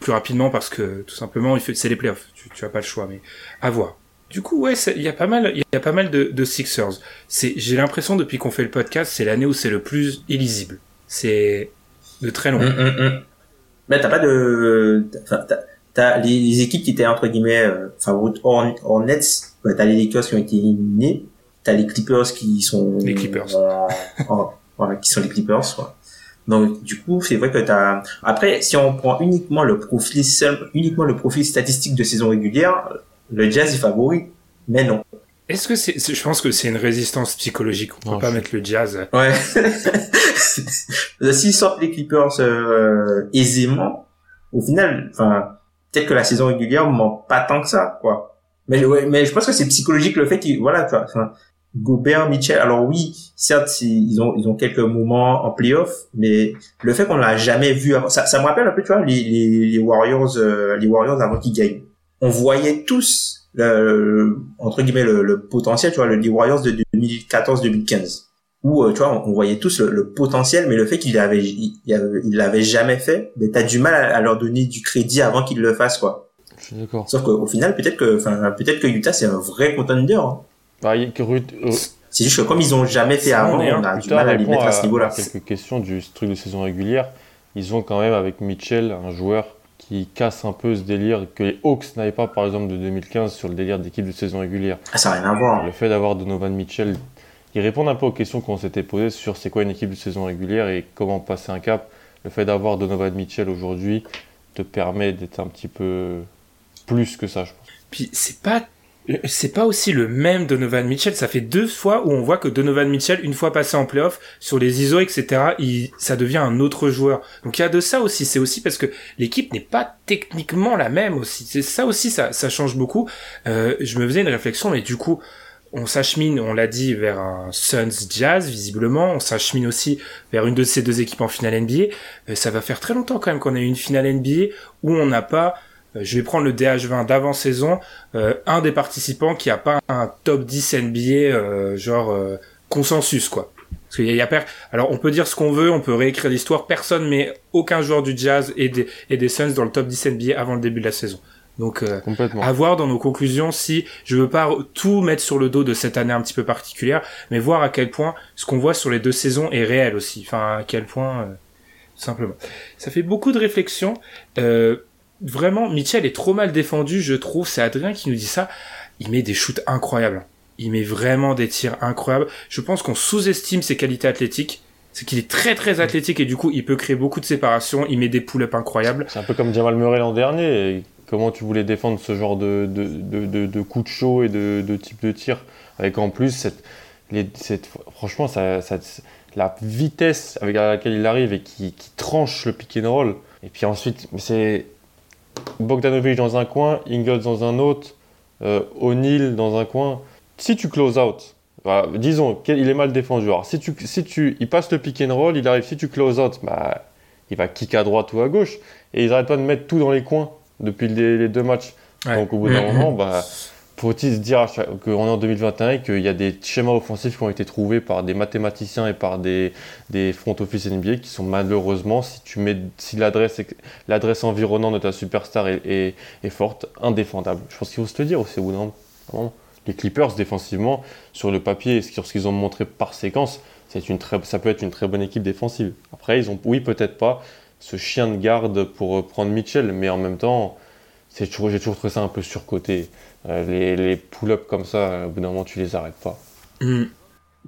plus rapidement parce que tout simplement, c'est les playoffs. Tu, tu as pas le choix, mais à voir. Du coup, ouais, il y a pas mal, il y a pas mal de, de Sixers. C'est, j'ai l'impression depuis qu'on fait le podcast, c'est l'année où c'est le plus illisible. C'est de très long. Hum, hum. Mais t'as pas de, t'as, les, équipes qui étaient entre guillemets euh, favorites en, en Nets. Bah, t'as les Lakers qui ont été éliminés. T'as les Clippers qui sont les Clippers, qui sont les Clippers. Ouais. Donc du coup, c'est vrai que t'as. Après, si on prend uniquement le profil uniquement le profil statistique de saison régulière, le jazz est favori, mais non. Est-ce que c'est, je pense que c'est une résistance psychologique. On peut pas mettre le jazz. Ouais. (laughs) S'ils sortent les Clippers euh, aisément, au final, enfin, peut-être que la saison régulière ment pas tant que ça, quoi. Mais ouais, mais je pense que c'est psychologique le fait qu'ils, voilà, tu vois, Gobert, Mitchell. Alors oui, certes, ils ont ils ont quelques moments en playoff, mais le fait qu'on l'a jamais vu avant, ça, ça me rappelle un peu, tu vois, les les, les Warriors, euh, les Warriors avant qu'ils gagnent on voyait tous le, entre guillemets le, potentiel, tu vois, le Warriors de 2014-2015, où euh, tu vois, on, voyait tous le, potentiel, mais le fait qu'il l'avait, il, l'avait jamais fait, mais t'as du mal à, leur donner du crédit avant qu'ils le fassent, quoi. Je suis d'accord. Sauf qu'au final, peut-être que, enfin, peut-être que Utah c'est un vrai contender. Hein. Bah, euh, C'est juste que comme ils ont jamais fait avant, on a du mal à les mettre à, ce niveau-là. Quelques questions du truc de saison régulière. Ils ont quand même avec Mitchell un joueur qui casse un peu ce délire que les Hawks n'avaient pas, par exemple, de 2015 sur le délire d'équipe de saison régulière. Ah, ça n'a rien à voir. Le fait d'avoir Donovan Mitchell, ils répondent un peu aux questions qu'on s'était posées sur c'est quoi une équipe de saison régulière et comment passer un cap. Le fait d'avoir Donovan Mitchell aujourd'hui te permet d'être un petit peu plus que ça, je pense. Puis c'est pas c'est pas aussi le même Donovan Mitchell. Ça fait deux fois où on voit que Donovan Mitchell, une fois passé en playoff, sur les ISO, etc., ça devient un autre joueur. Donc il y a de ça aussi. C'est aussi parce que l'équipe n'est pas techniquement la même aussi. C'est ça aussi, ça, ça change beaucoup. Euh, je me faisais une réflexion, mais du coup, on s'achemine, on l'a dit, vers un Suns Jazz, visiblement. On s'achemine aussi vers une de ces deux équipes en finale NBA. Euh, ça va faire très longtemps quand même qu'on a eu une finale NBA où on n'a pas euh, je vais prendre le DH20 d'avant-saison, euh, un des participants qui a pas un top 10 NBA genre consensus quoi. Parce qu'il y a, alors on peut dire ce qu'on veut, on peut réécrire l'histoire, personne mais aucun joueur du Jazz et des, et des Suns dans le top 10 NBA avant le début de la saison. Donc à voir dans nos conclusions si je veux pas tout mettre sur le dos de cette année un petit peu particulière, mais voir à quel point ce qu'on voit sur les deux saisons est réel aussi. Enfin à quel point simplement. Ça fait beaucoup de réflexions. Euh, vraiment, Mitchell est trop mal défendu, je trouve. C'est Adrien qui nous dit ça. Il met des shoots incroyables. il met vraiment des tirs incroyables. Je pense qu'on sous-estime ses qualités athlétiques. C'est qu'il est très très athlétique et du coup il peut créer beaucoup de séparation. Il met des pull-ups incroyables. C'est un peu comme Jamal Murray l'an dernier. Comment tu voulais défendre ce genre de, de, de, coups de chaud et de, type de tir avec en plus cette, cette franchement ça, la vitesse avec laquelle il arrive et qui, tranche le pick and roll. Et puis ensuite c'est Bogdanovic dans un coin, Ingles dans un autre, euh, O'Neill dans un coin. Si tu close out, disons qu'il est mal défendu. Alors, si tu, si tu, il passe le pick and roll, il arrive, si tu close out, bah, il va kick à droite ou à gauche. Et ils n'arrêtent pas de mettre tout dans les coins depuis les, deux matchs. Donc, au bout d'un moment, bah, faut-il se dire qu'on est en 2021 qu'il y a des schémas offensifs qui ont été trouvés par des mathématiciens et par des, des front office NBA qui sont malheureusement, si tu mets, si l'adresse, l'adresse environnante de ta superstar est, est, forte, indéfendable. Je pense qu'il faut se le dire aussi au bout d'un moment les Clippers défensivement sur le papier sur ce qu'ils ont montré par séquence c'est une très, ça peut être une très bonne équipe défensive après ils ont oui peut-être pas ce chien de garde pour prendre Mitchell mais en même temps j'ai toujours trouvé ça un peu surcoté euh, les, pull-ups comme ça au bout d'un moment tu les arrêtes pas mm.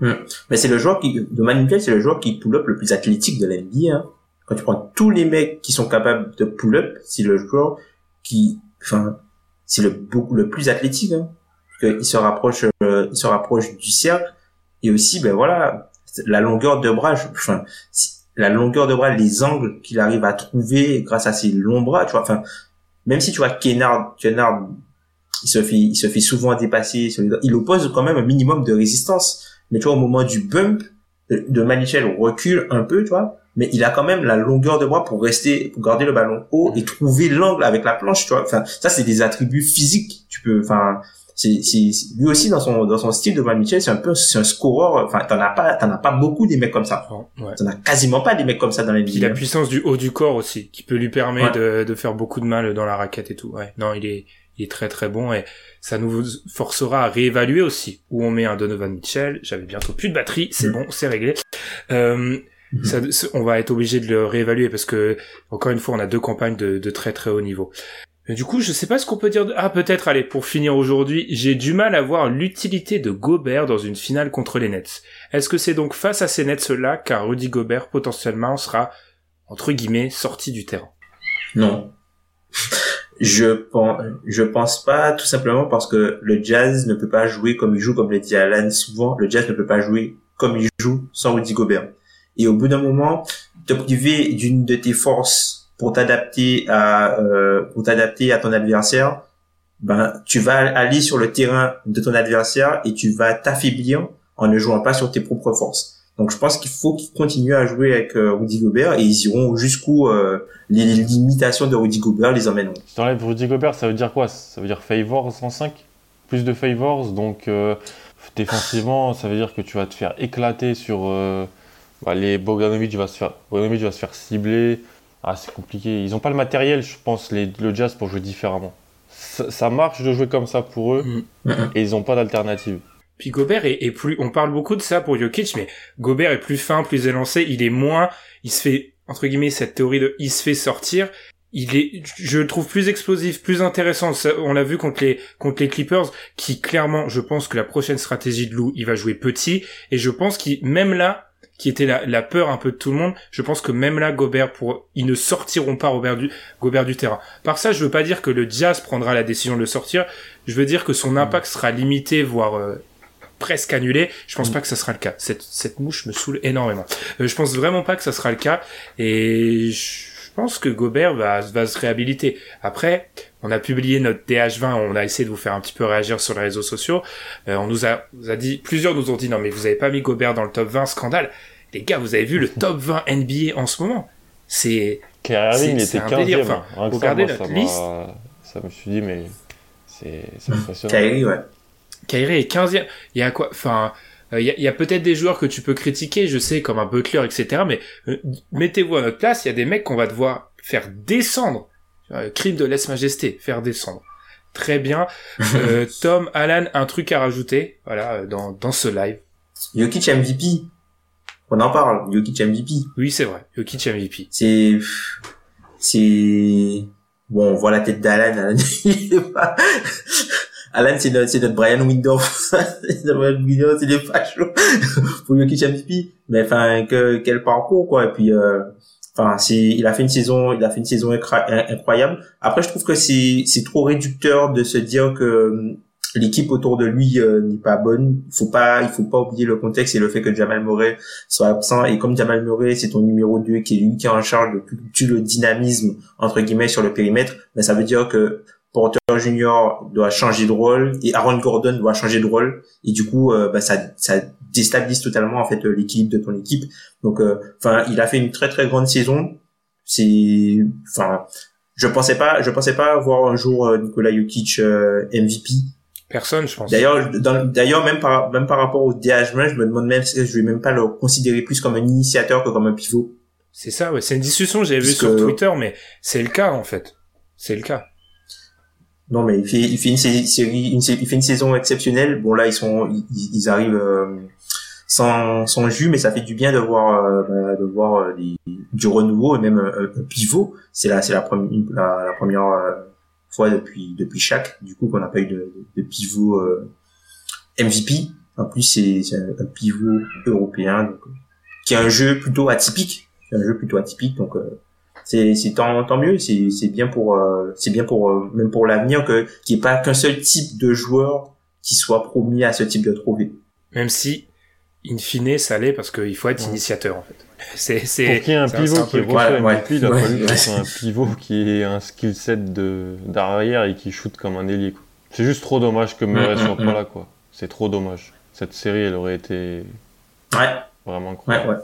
Mm. mais c'est le joueur qui de Mitchell c'est le joueur qui pull-up le plus athlétique de la NBA hein. quand tu prends tous les mecs qui sont capables de pull-up c'est le joueur qui enfin c'est le le plus athlétique hein qu'il se rapproche, euh, il se rapproche du cercle. Et aussi, ben voilà, la longueur de bras, la longueur de bras, les angles qu'il arrive à trouver grâce à ses longs bras, tu vois. Enfin, même si tu vois Kennard, Kennard, il se fait, il se fait souvent dépasser. Il oppose quand même un minimum de résistance. Mais tu vois, au moment du bump, de Manichel recule un peu, tu vois. Mais il a quand même la longueur de bras pour rester, pour garder le ballon haut et trouver l'angle avec la planche, tu vois. Enfin, ça, c'est des attributs physiques. Tu peux, enfin, c'est lui aussi dans son dans son style de Van Mitchell c'est un peu c'est un scoreur enfin t'en as pas t'en as pas beaucoup des mecs comme ça. Ouais. t'en as quasiment pas des mecs comme ça dans les a la puissance du haut du corps aussi qui peut lui permettre de, de faire beaucoup de mal dans la raquette et tout. Ouais. Non il est il est très très bon et ça nous forcera à réévaluer aussi où on met un Donovan Mitchell. J'avais bientôt plus de batterie. C'est mm. bon c'est réglé. Euh, mm-hmm. ça, on va être obligé de le réévaluer parce que encore une fois on a deux campagnes de, de très très haut niveau du coup, je sais pas ce qu'on peut dire. Ah, peut-être, allez, pour finir aujourd'hui, j'ai du mal à voir l'utilité de Gobert dans une finale contre les Nets. Est-ce que c'est donc face à ces Nets-là qu'un Rudy Gobert potentiellement sera, entre guillemets, sorti du terrain? Non. (laughs) je pense, je pense pas, tout simplement parce que le Jazz ne peut pas jouer comme il joue, comme l'a dit Alan souvent, le Jazz ne peut pas jouer comme il joue sans Rudy Gobert. Et au bout d'un moment, te priver d'une de tes forces pour t'adapter à euh, pour t'adapter à ton adversaire, ben tu vas aller sur le terrain de ton adversaire et tu vas t'affaiblir en ne jouant pas sur tes propres forces. Donc je pense qu'il faut qu'ils continuent à jouer avec euh, Rudy Gobert et ils iront jusqu'où euh, les, limitations de Rudy Gobert les emmèneront. T'enlèves Rudy Gobert, ça veut dire quoi? Ça veut dire favors en 5 Plus de favors, donc euh, défensivement, ça veut dire que tu vas te faire éclater sur bah, les Bogdanovic va se faire Bogdanovic va se faire cibler, ah, c'est compliqué. Ils n'ont pas le matériel, je pense, les, le jazz pour jouer différemment. Ça, marche de jouer comme ça pour eux, mm. et ils n'ont pas d'alternative. Puis Gobert est, plus, on parle beaucoup de ça pour Jokic, mais Gobert est plus fin, plus élancé, il est moins, il se fait, entre guillemets, cette théorie de, il se fait sortir, il est, je le trouve plus explosif, plus intéressant. on l'a vu contre les, contre les Clippers, qui clairement, je pense que la prochaine stratégie de Lou, il va jouer petit, et je pense qu'il, même là, qui était la, peur un peu de tout le monde. Je pense que même là, Gobert, pour, ils ne sortiront pas Robert du, Gobert du terrain. Par ça, je veux pas dire que le Jazz prendra la décision de le sortir. Je veux dire que son mm. impact sera limité, voire euh, presque annulé. Je pense mm. pas que ça sera le cas. Cette, cette mouche me saoule énormément. Euh, je pense vraiment pas que ça sera le cas. Et je pense que Gobert va, va se réhabiliter. Après, on a publié notre DH20, on a essayé de vous faire un petit peu réagir sur les réseaux sociaux. Euh, on nous a, a dit, plusieurs nous ont dit non mais vous avez pas mis Gobert dans le top 20, scandale. Les gars, vous avez vu le top 20 NBA en ce moment C'est Kyrie il était 15 enfin, Regardez notre ça liste. Ça me suis dit mais c'est impressionnant. Kyrie ouais. Kyrie est 15e. Il y a quoi Enfin, il y a, y a peut-être des joueurs que tu peux critiquer, je sais, comme un Butler, etc. Mais euh, mettez-vous à notre place, il y a des mecs qu'on va devoir faire descendre euh, crime de lèse-majesté, faire descendre. Très bien. (laughs) Euh, Tom, Alan, un truc à rajouter, voilà, euh, dans, dans ce live. Jokic MVP. On en parle, Jokic MVP. Oui, c'est vrai, Jokic MVP. C'est, c'est, bon, on voit la tête d'Alan, Alan, (laughs) c'est notre, c'est notre Brian Windows. (laughs) c'est notre Brian Windows, c'est des fachos. pour Jokic MVP. Mais enfin, que, quel parcours, quoi. Et puis, euh, enfin, il a fait une saison, il a fait une saison incroyable. Après, je trouve que c'est, trop réducteur de se dire que l'équipe autour de lui euh, n'est pas bonne. Il faut pas, il faut pas oublier le contexte et le fait que Jamal Murray soit absent. Et comme Jamal Murray, c'est ton numéro 2 qui est lui qui est en charge de tout, le dynamisme entre guillemets sur le périmètre, mais ben, ça veut dire que Porter Junior doit changer de rôle et Aaron Gordon doit changer de rôle et du coup euh, ben, ça, ça déstabilise totalement en fait l'équilibre de ton équipe. Donc, euh, enfin, il a fait une très très grande saison. C'est, enfin, je pensais pas, je pensais pas voir un jour Nikola Jokic MVP Personne, je pense. D'ailleurs, d'ailleurs, même par, même par rapport au DH20, je me demande même si je vais même pas le considérer plus comme un initiateur que comme un pivot. C'est ça, ouais. C'est une discussion que j'avais vue sur Twitter, mais c'est le cas, en fait. C'est le cas. Non, mais il fait, il fait une série, une, il fait une saison exceptionnelle. Bon, là, ils sont, ils, arrivent, euh, sans, sans jus, mais ça fait du bien de voir, euh, bah, de voir euh, du renouveau et même un, pivot. C'est la, c'est la, première, la, la première, fois depuis depuis chaque du coup qu'on n'a pas eu de, de pivot euh, MVP en plus c'est un, pivot européen donc, qui est un jeu plutôt atypique un jeu plutôt atypique donc euh, c'est c'est tant tant mieux c'est c'est bien pour euh, c'est bien pour même pour l'avenir que qu'il n'y ait pas qu'un seul type de joueur qui soit promis à ce type de trophée même si in fine ça l'est parce qu'il faut être initiateur en fait (laughs) c'est, c'est, pour qu'il y ait un pivot qui reçoit ouais, MVP, il a fallu que ce un (laughs) pivot qui ait un skill set de, d'arrière et qui shoot comme un ailier. C'est juste trop dommage que Murray mm, soit mm, pas mm. là, quoi. C'est trop dommage. Cette série, elle aurait été ouais. vraiment incroyable.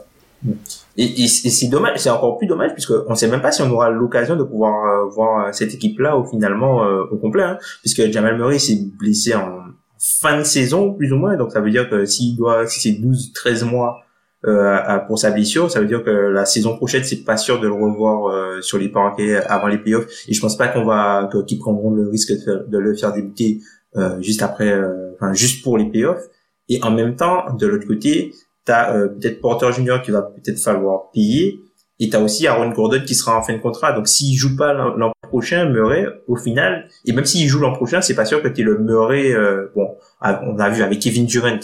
Et, et, et, c'est dommage, c'est encore plus dommage puisque on sait même pas si on aura l'occasion de pouvoir euh, voir cette équipe-là au finalement euh, au complet, hein, puisque Jamal Murray s'est blessé en fin de saison plus ou moins, donc ça veut dire que s'il doit, si c'est 12-13 mois euh, pour sa blessure. Ça veut dire que la saison prochaine, c'est pas sûr de le revoir euh, sur les parquets avant les playoffs. Et je pense pas qu'on va qu'ils prendront le risque de, le faire débuter euh, juste après, euh, enfin juste pour les playoffs. Et en même temps, de l'autre côté, t'as euh, peut-être Porter Junior qui va peut-être falloir payer. Et t'as aussi Aaron Gordon qui sera en fin de contrat. Donc s'il joue pas l'an prochain, Murray, au final, et même s'il joue l'an prochain, c'est pas sûr que t'es le Murray. bon, on a vu avec Kevin Durant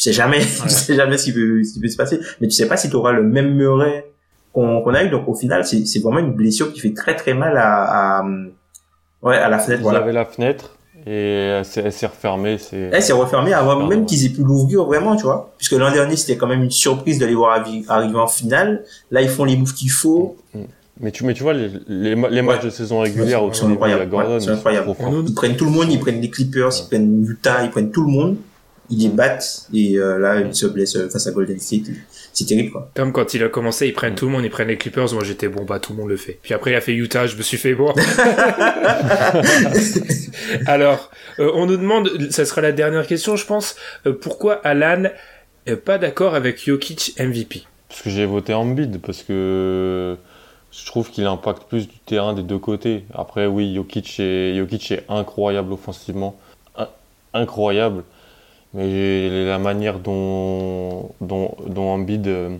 tu sais jamais, (laughs) tu sais jamais ce qui peut, ce qui peut se passer, mais tu sais pas si tu auras le même Murray qu'on a eu. Donc au final, c'est c'est vraiment une blessure qui fait très très mal à, à ouais à la fenêtre. Vous avez la fenêtre et elle s'est refermée. C'est. Elle s'est refermée avant même qu'ils aient pu l'ouvrir vraiment, tu vois. Puisque l'an dernier c'était quand même une surprise de les voir arriver en finale. Là ils font les moves qu'il faut. Mm. Mais tu, mais tu vois, les, les, les matchs de saison régulière au sont incroyables. c'est incroyable. Ils prennent tout le monde, ils prennent les Clippers, ils prennent Utah, ils prennent tout le monde ils les battent et euh, là ils se blessent euh, face à Golden State c'est terrible quoi. Comme quand il a commencé ils prennent tout le monde ils prennent les Clippers moi j'étais bon bah tout le monde le fait. Puis après il a fait Utah je me suis fait bon (laughs) alors euh, on nous demande ça sera la dernière question je pense pourquoi Alan est pas d'accord avec Jokic MVP parce que j'ai voté en bid parce que je trouve qu'il impacte plus du terrain des deux côtés. Après oui Jokic est, Jokic est incroyable offensivement. Incroyable mais la manière dont, dont, dont euh,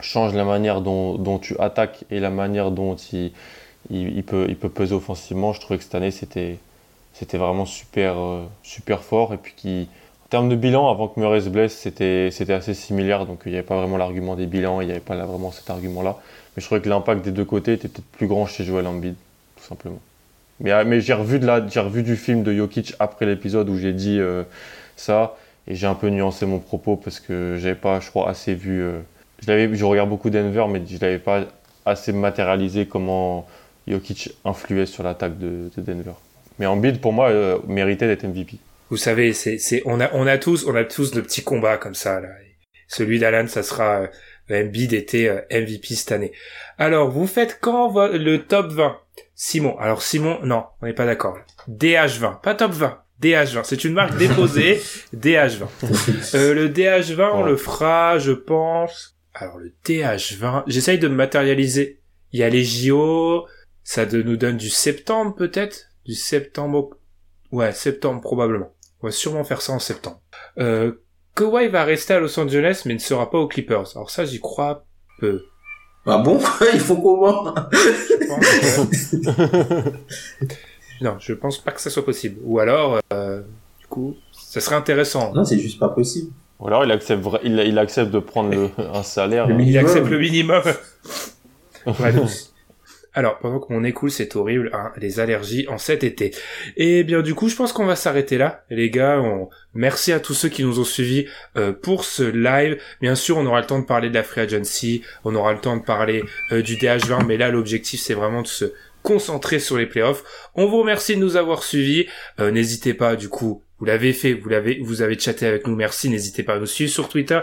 change la manière dont, dont, tu attaques et la manière dont il, il, peut, il peut peser offensivement, je trouvais que cette année c'était, c'était vraiment super, euh, super fort. Et puis qui, en termes de bilan, avant que Murray se blesse, c'était, c'était assez similaire, donc il n'y avait pas vraiment l'argument des bilans, il n'y avait pas vraiment cet argument-là. Mais je trouvais que l'impact des deux côtés était peut-être plus grand chez Joel Embiid, tout simplement. Mais, euh, mais j'ai revu, de la, j'ai revu du film de Jokic après l'épisode où j'ai dit ça. Et j'ai un peu nuancé mon propos parce que j'avais pas, je crois, assez vu. Euh, je, je regarde beaucoup Denver, mais je n'avais pas assez matérialisé comment Jokic influait sur l'attaque de, Denver. Mais en bid, pour moi, euh, méritait d'être MVP. Vous savez, c'est, c'est, on a, on a tous, on a tous de petits combats comme ça, là. Celui d'Alan, ça sera, euh, Embiid était euh, MVP cette année. Alors, vous faites quand le top 20? Simon. Alors, Simon, non, on n'est pas d'accord. DH20, pas top 20. DH20. C'est une marque déposée, (laughs) DH20. Euh, le DH20, on le fera, je pense. Alors le DH20, j'essaye de me matérialiser. Il y a les JO, ça nous donne du septembre peut-être, du septembre. Ouais, septembre probablement. On va sûrement faire ça en septembre. Euh, Kawhi va rester à Los Angeles, mais ne sera pas aux Clippers. Alors ça, j'y crois peu. Ah bon (laughs) Il faut comment (laughs) non, je pense pas que ça soit possible. Ou alors, euh, du coup, ça serait intéressant. Non, c'est juste pas possible. Ou alors il accepte, vra- il, il accepte de prendre le- (laughs) un salaire. Le. Il minimum. accepte le minimum. (laughs) Ouais, donc, Alors, pendant que mon nez coule, c'est horrible, hein, les allergies en cet été. Et bien du coup, je pense qu'on va s'arrêter là, les gars. On... Merci à tous ceux qui nous ont suivis euh, pour ce live. Bien sûr, on aura le temps de parler de la free agency, on aura le temps de parler euh, du DH20, mais là, l'objectif, c'est vraiment de se concentrer sur les playoffs. On vous remercie de nous avoir suivis. Euh, N'hésitez pas, du coup, vous l'avez fait, vous l'avez, vous avez chatté avec nous. Merci. N'hésitez pas à nous suivre sur Twitter,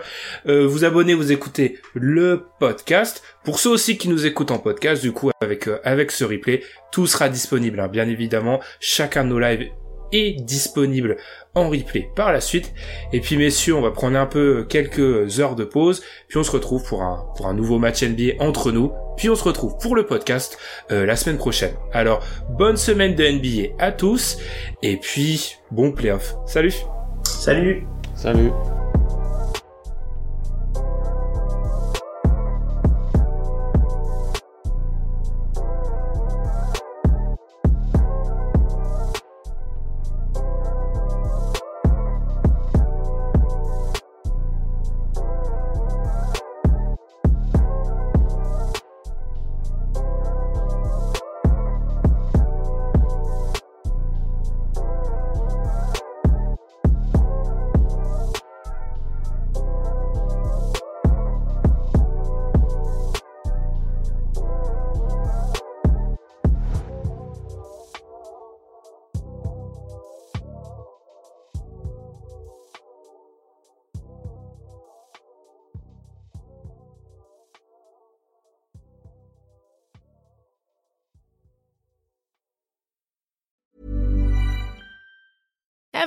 euh, vous abonner, vous écoutez le podcast. Pour ceux aussi qui nous écoutent en podcast, du coup, avec euh, avec ce replay, tout sera disponible. hein. Bien évidemment, chacun de nos lives est disponible en replay par la suite. Et puis messieurs, on va prendre un peu quelques heures de pause, puis on se retrouve pour un pour un nouveau match NBA entre nous. Puis on se retrouve pour le podcast euh, la semaine prochaine. Alors bonne semaine de NBA à tous, et puis bon playoff. Salut. Salut Salut.